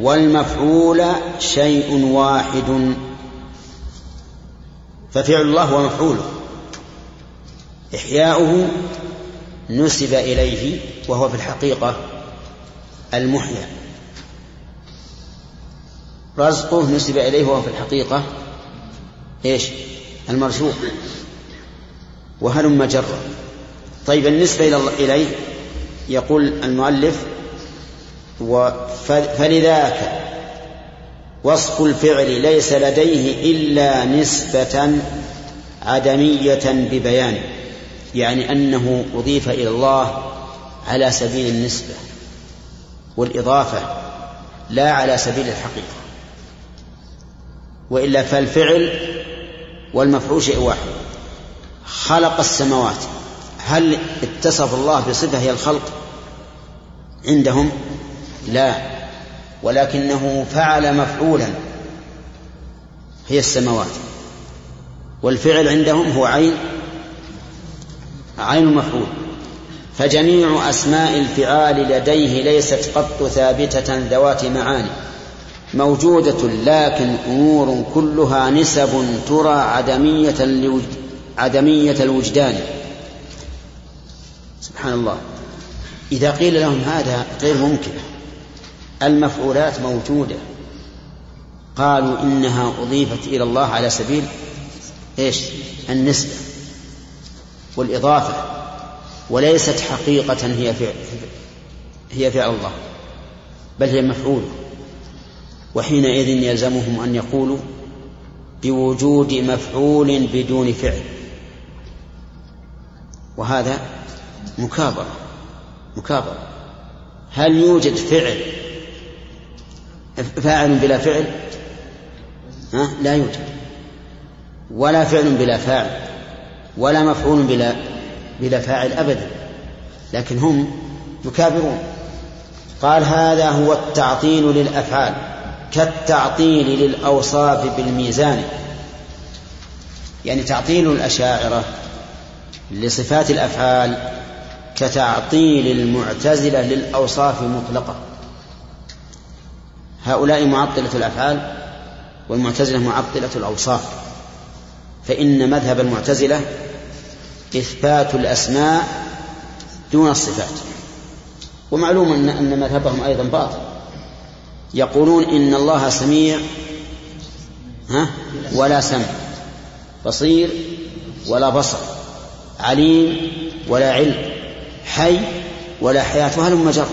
[SPEAKER 1] والمفعول شيء واحد. ففعل الله ومفعوله إحياؤه نسب إليه وهو في الحقيقة المحيا. رزقه نسب إليه وهو في الحقيقة إيش؟ المرزوق وهلم جرا طيب النسبة إليه يقول المؤلف فلذاك وصف الفعل ليس لديه إلا نسبة عدمية ببيان يعني أنه أضيف إلى الله على سبيل النسبة والإضافة لا على سبيل الحقيقة. وإلا فالفعل والمفعول شيء واحد. خلق السماوات. هل اتصف الله بصفة هي الخلق؟ عندهم لا. ولكنه فعل مفعولا. هي السماوات. والفعل عندهم هو عين. عين المفعول فجميع أسماء الفعال لديه ليست قط ثابتة ذوات معاني. موجودة لكن أمور كلها نسب ترى عدمية عدمية الوجدان. سبحان الله. إذا قيل لهم هذا غير ممكن. المفعولات موجودة. قالوا إنها أضيفت إلى الله على سبيل إيش؟ النسبة والإضافة. وليست حقيقة هي فعل هي فعل الله. بل هي مفعول. وحينئذ يلزمهم أن يقولوا بوجود مفعول بدون فعل. وهذا مكابرة مكابرة. هل يوجد فعل؟ فاعل بلا فعل؟ ها؟ لا يوجد. ولا فعل بلا فاعل ولا مفعول بلا بلا فاعل أبدا. لكن هم يكابرون. قال هذا هو التعطيل للأفعال. كالتعطيل للأوصاف بالميزان. يعني تعطيل الأشاعرة لصفات الأفعال كتعطيل المعتزلة للأوصاف مطلقة. هؤلاء معطلة الأفعال والمعتزلة معطلة الأوصاف. فإن مذهب المعتزلة إثبات الأسماء دون الصفات. ومعلوم أن مذهبهم أيضا باطل. يقولون إن الله سميع ها؟ ولا سمع. بصير ولا بصر. عليم ولا علم. حي ولا حياة. وهل مجرة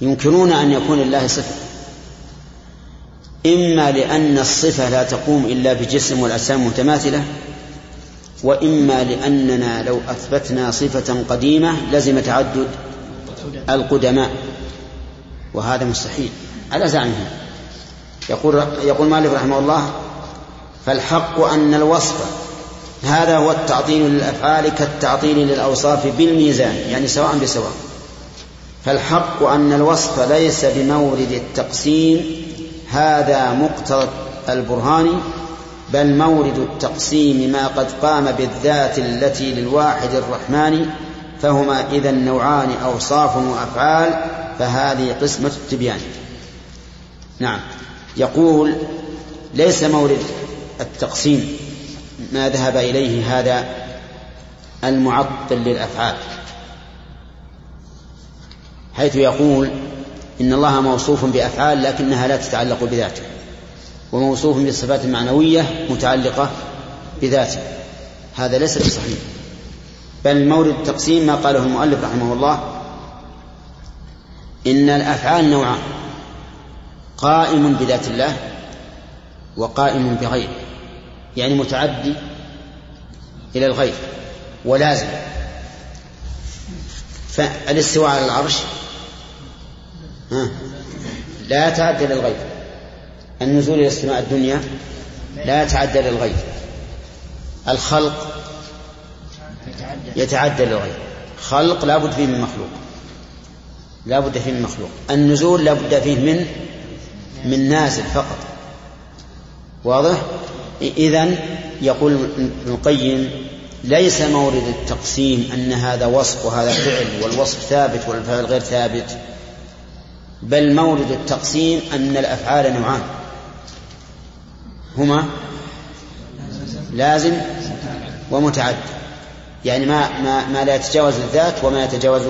[SPEAKER 1] ينكرون أن يكون لله صفة. إما لأن الصفة لا تقوم إلا بجسم والأجسام متماثلة وإما لأننا لو أثبتنا صفة قديمة لزم تعدد القدماء. وهذا مستحيل. على زعمهم. يقول يقول مالك رحمه الله فالحق أن الوصف هذا هو التعطيل للأفعال كالتعطيل للأوصاف بالميزان يعني سواء بسواء. فالحق أن الوصف ليس بمورد التقسيم هذا مقتضى البرهان بل مورد التقسيم ما قد قام بالذات التي للواحد الرحمن فهما إذا نوعان أوصاف وأفعال فهذه قسمة التبيان. نعم. يقول ليس مورد التقسيم ما ذهب إليه هذا المعطل للأفعال. حيث يقول إن الله موصوف بأفعال لكنها لا تتعلق بذاته وموصوف بالصفات المعنوية متعلقة بذاته. هذا ليس بصحيح. بل مورد التقسيم ما قاله المؤلف رحمه الله إن الأفعال نوعان. قائم بذات الله وقائم بغيره يعني متعدي إلى الغير ولازم. فالاستواء على العرش لا يتعدى للغير النزول إلى السماء الدنيا لا يتعدى للغير الخلق يتعدى للغير خلق لا بد فيه من مخلوق. لا بد فيه من مخلوق. النزول لا بد فيه من من نازل فقط. واضح؟ إذن يقول ابن القيم ليس مورد التقسيم أن هذا وصف وهذا فعل والوصف ثابت والفعل غير ثابت بل مورد التقسيم أن الأفعال نوعان. هما لازم ومتعد. يعني ما ما ما لا يتجاوز الذات وما يتجاوز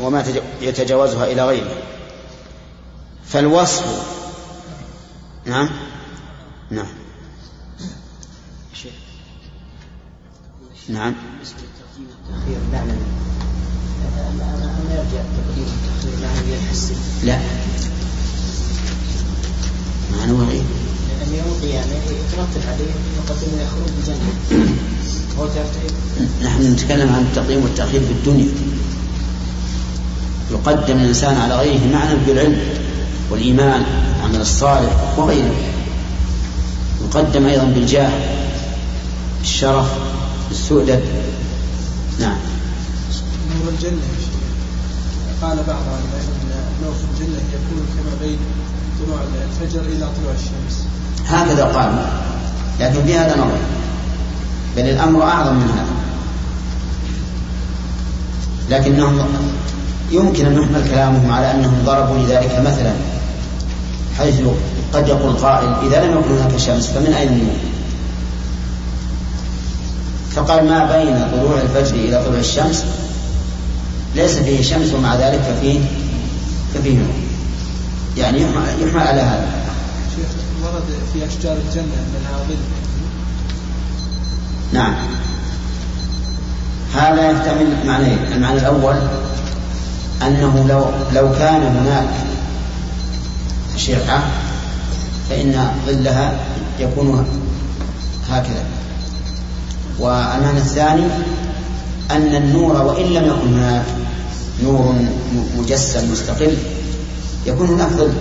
[SPEAKER 1] وما يتجاوزها إلى غيره. فالوصف نعم؟ نعم. نعم.
[SPEAKER 5] لا. ما
[SPEAKER 1] وعيد
[SPEAKER 5] لأن يوم القيامة يترتب عليه مقدم يخرج بجنة هو
[SPEAKER 1] نحن نتكلم عن التقديم والتأخير في الدنيا. يقدم الإنسان على غيره معنى بالعلم والإيمان والعمل الصالح وغيره. يقدم أيضا بالجاه بالشرف بالسؤدد. نعم.
[SPEAKER 8] نور الجنة. قال بعض أهل العلم أن نور الجنة يكون كما بين طلوع الفجر إلى طلوع الشمس.
[SPEAKER 1] هكذا قال. لكن في هذا نظر. بل الأمر أعظم من هذا. لكنهم يمكن أن نحمل كلامهم على أنهم ضربوا لذلك مثلا حيث قد يقول قائل إذا لم يكن هناك شمس فمن أين النور؟ فقال ما بين طلوع الفجر إلى طلوع الشمس ليس فيه شمس ومع ذلك ففيه ففيه نور يعني يحمل, يحمل على هذا.
[SPEAKER 8] ورد في أشجار الجنة أن لها ظل.
[SPEAKER 1] نعم. هذا يحتمل معنيين. المعنى الأول أنه لو لو كان هناك شرعة فإن ظلها يكون هكذا والمعنى الثاني أن النور وإن لم يكن هناك نور مجسم مستقل يكون هناك ظل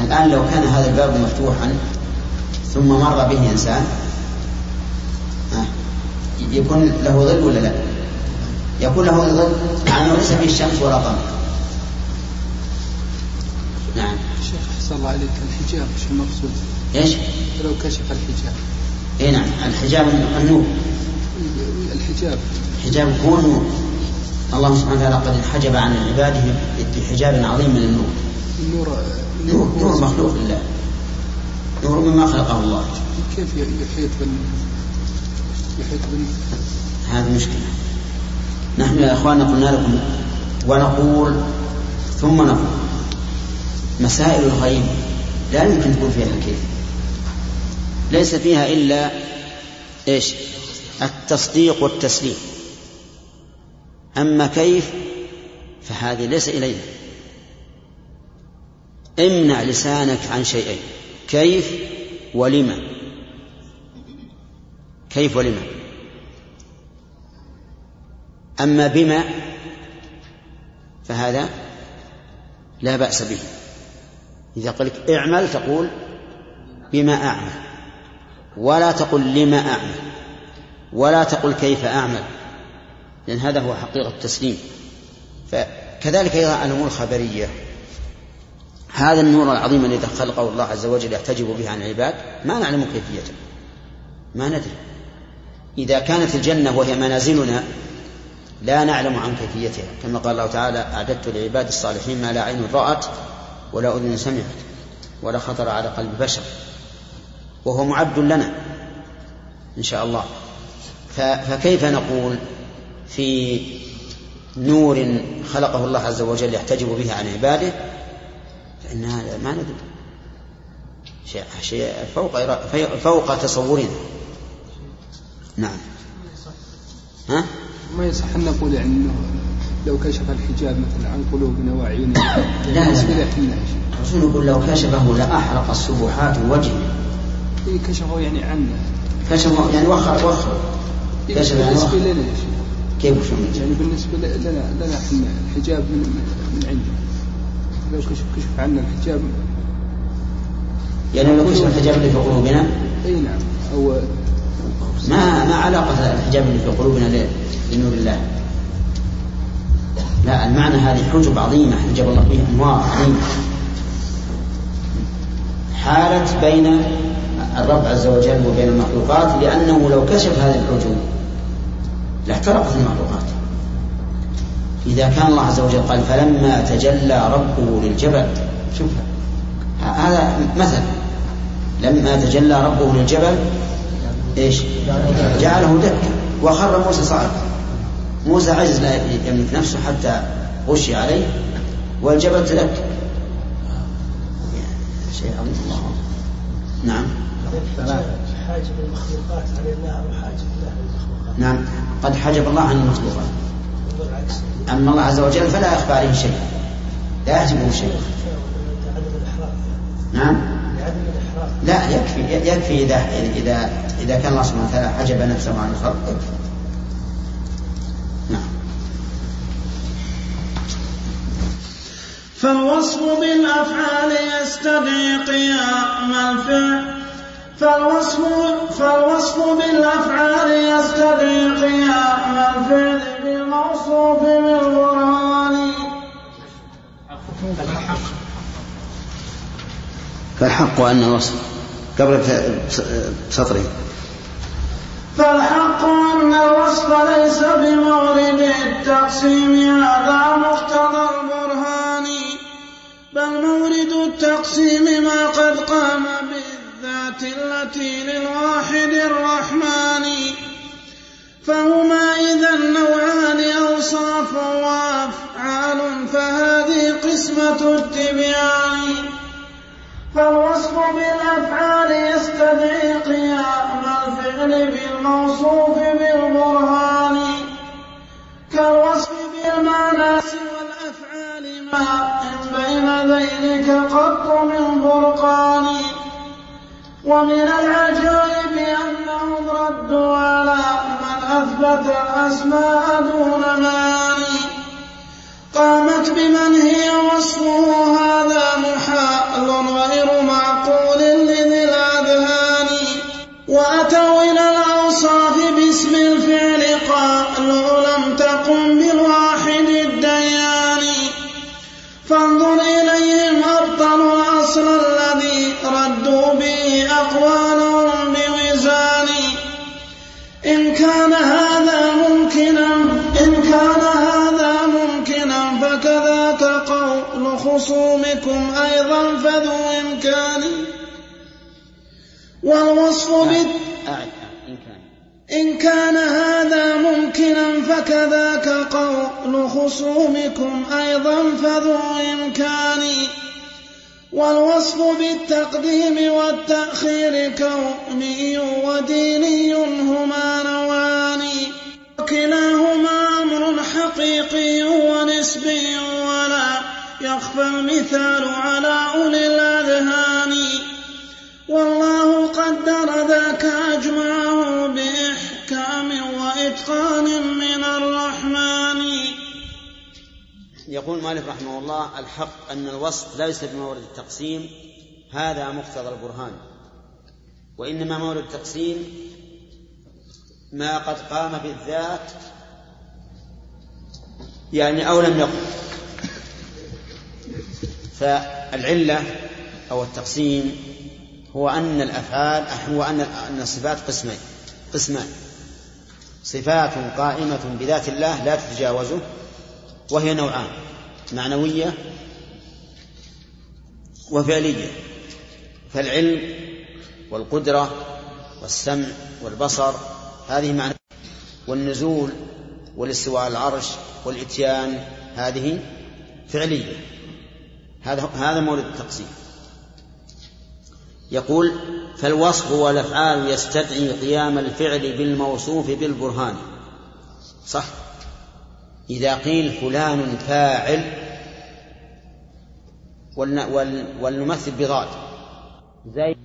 [SPEAKER 1] الآن لو كان هذا الباب مفتوحا ثم مر به إنسان يكون له ظل ولا لا؟ يكون له ظل يعني ليس فيه الشمس ولا قمر. نعم.
[SPEAKER 8] شيخ أحسن الله عليك الحجاب شو المقصود؟
[SPEAKER 1] إيش؟
[SPEAKER 8] لو كشف الحجاب.
[SPEAKER 1] اي نعم الحجاب النور.
[SPEAKER 8] الحجاب.
[SPEAKER 1] حجاب هو النور. الله سبحانه وتعالى قد حجب عن عباده بحجاب عظيم من النور.
[SPEAKER 8] النور
[SPEAKER 1] نور نور مخلوق لله. نور مما خلقه الله.
[SPEAKER 8] كيف يحيط بال يحيط بال
[SPEAKER 1] هذه مشكلة نحن يا أخواننا قلنا لكم ونقول ثم نقول مسائل الغيب لا يمكن تكون فيها كيف ليس فيها إلا إيش؟ التصديق والتسليم. أما كيف؟ فهذه ليس إلينا. امنع لسانك عن شيئين. كيف ولما؟ كيف ولما؟ أما بما فهذا لا بأس به. إذا قلت اعمل تقول بما أعمل ولا تقل لما أعمل ولا تقل كيف أعمل لأن هذا هو حقيقة التسليم. فكذلك أيضا الأمور الخبرية. هذا النور العظيم الذي خلقه الله عز وجل يحتجب به عن العباد ما نعلم كيفيته ما ندري. إذا كانت الجنة وهي منازلنا لا نعلم عن كيفيتها. كما قال الله تعالى أعددت لعباد الصالحين ما لا عين رأت ولا أذن سمعت ولا خطر على قلب بشر. وهو معد لنا إن شاء الله. فكيف نقول في نور خلقه الله عز وجل يحتجب به عن عباده؟ فإن هذا ما ندري. شيء شيء فوق فوق تصورنا. نعم. ها؟
[SPEAKER 8] ما يصح أن نقول يعني أنه لو كشف الحجاب مثلا عن قلوبنا وأعيننا
[SPEAKER 1] لا لا. الرسول يقول لو كشفه لأحرق السبحات وجهه.
[SPEAKER 8] إيه كشفه يعني عنا
[SPEAKER 1] كشفه يعني وخر وخر. كشف يعني
[SPEAKER 8] بالنسبة لنا يا شيخ.
[SPEAKER 1] كيف شو؟
[SPEAKER 8] يعني بالنسبة لنا لنا إحنا الحجاب من من عنده. لو كشف كشف عنا الحجاب.
[SPEAKER 1] يعني لو كشف الحجاب اللي في قلوبنا؟
[SPEAKER 8] اي نعم. أو
[SPEAKER 1] ما ما علاقة الحجاب اللي في قلوبنا لنور الله. لا المعنى هذه حجب عظيمة حجب الله فيها أنوار عظيمة. حالت بين الرب عز وجل وبين المخلوقات لأنه لو كشف هذه الحجوب لاحترقت المخلوقات. إذا كان الله عز وجل قال فلما تجلى ربه للجبل شوف هذا مثل. لما تجلى ربه للجبل إيش؟ جعله دكا وخر موسى صعقا موسى عجز لا يملك نفسه حتى غشي عليه والجبل تدك شيء عظيم الله. نعم.
[SPEAKER 4] حاجب المخلوقات عن الله وحاجب الله للمخلوقات
[SPEAKER 1] نعم. قد حجب الله عن المخلوقات. أما الله عز وجل فلا يخفى عليه شيء. لا يحجبه شيء. نعم. لا يكفي يكفي إذا إذا إذا كان الله سبحانه وتعالى حجب نفسه عن الخلق. يكفي نعم.
[SPEAKER 2] فالوصف بالأفعال يستدعي قيام الفعل. فالوصف فالوصف بالأفعال يستدعي قيام الفعل بالموصوف بالقرآن.
[SPEAKER 1] فالحق أن الوصف. قبل سطرين
[SPEAKER 2] فالحق أن الوصف ليس بمورد التقسيم هذا مقتضى البرهان. بل مورد التقسيم ما قد قام بالذات التي للواحد الرحمن. فهما إذا نوعان أوصاف وأفعال فهذه قسم قسمة التبيان فالوصف بالأفعال يستدعي قيام الفعل بالموصوف بالبرهان. كالوصف بالمعنى سوى الأفعال ما إن بين ذيلك قط من فرقان ومن العجائب أنه الرد على من أثبت الأسماء دون معاني قامت بمن هي وصفه هذا محال غير معقول لذي الأذهان وأتوا إلى الأوصاف باسم الفعل قالوا لم تقم بالواحد الديان. فانظر إليهم أبطلوا الأصل الذي ردوا به أقوالهم خصومكم أيضا فذو إمكان والوصف بال
[SPEAKER 1] أعد إن كان.
[SPEAKER 2] إن كان هذا ممكنا فكذاك قول خصومكم أيضا فذو إمكان والوصف بالتقديم والتأخير كوني وديني هما نوعان وكلاهما أمر حقيقي ونسبي ولا يخفى المثال على أولي الأذهان. والله قدر ذاك أجمعه بإحكام وإتقان من الرحمن.
[SPEAKER 1] يقول مالك رحمه الله الحق أن الوصف ليس بمورد التقسيم هذا مقتضى البرهان. وإنما مورد التقسيم ما قد قام بالذات يعني أو لم يقم. فالعلة أو التقسيم هو أن الأفعال هو أن الصفات قسمين. قسمان. صفات قائمة بذات الله لا تتجاوزه وهي نوعان معنوية وفعلية. فالعلم والقدرة والسمع والبصر هذه معنى. والنزول والاستواء العرش والإتيان هذه فعلية. هذا هذا مورد التقسيم. يقول فالوصف والأفعال يستدعي قيام الفعل بالموصوف بالبرهان. صح. إذا قيل فلان فاعل ولن- ول- ولنمثل بضاد. زي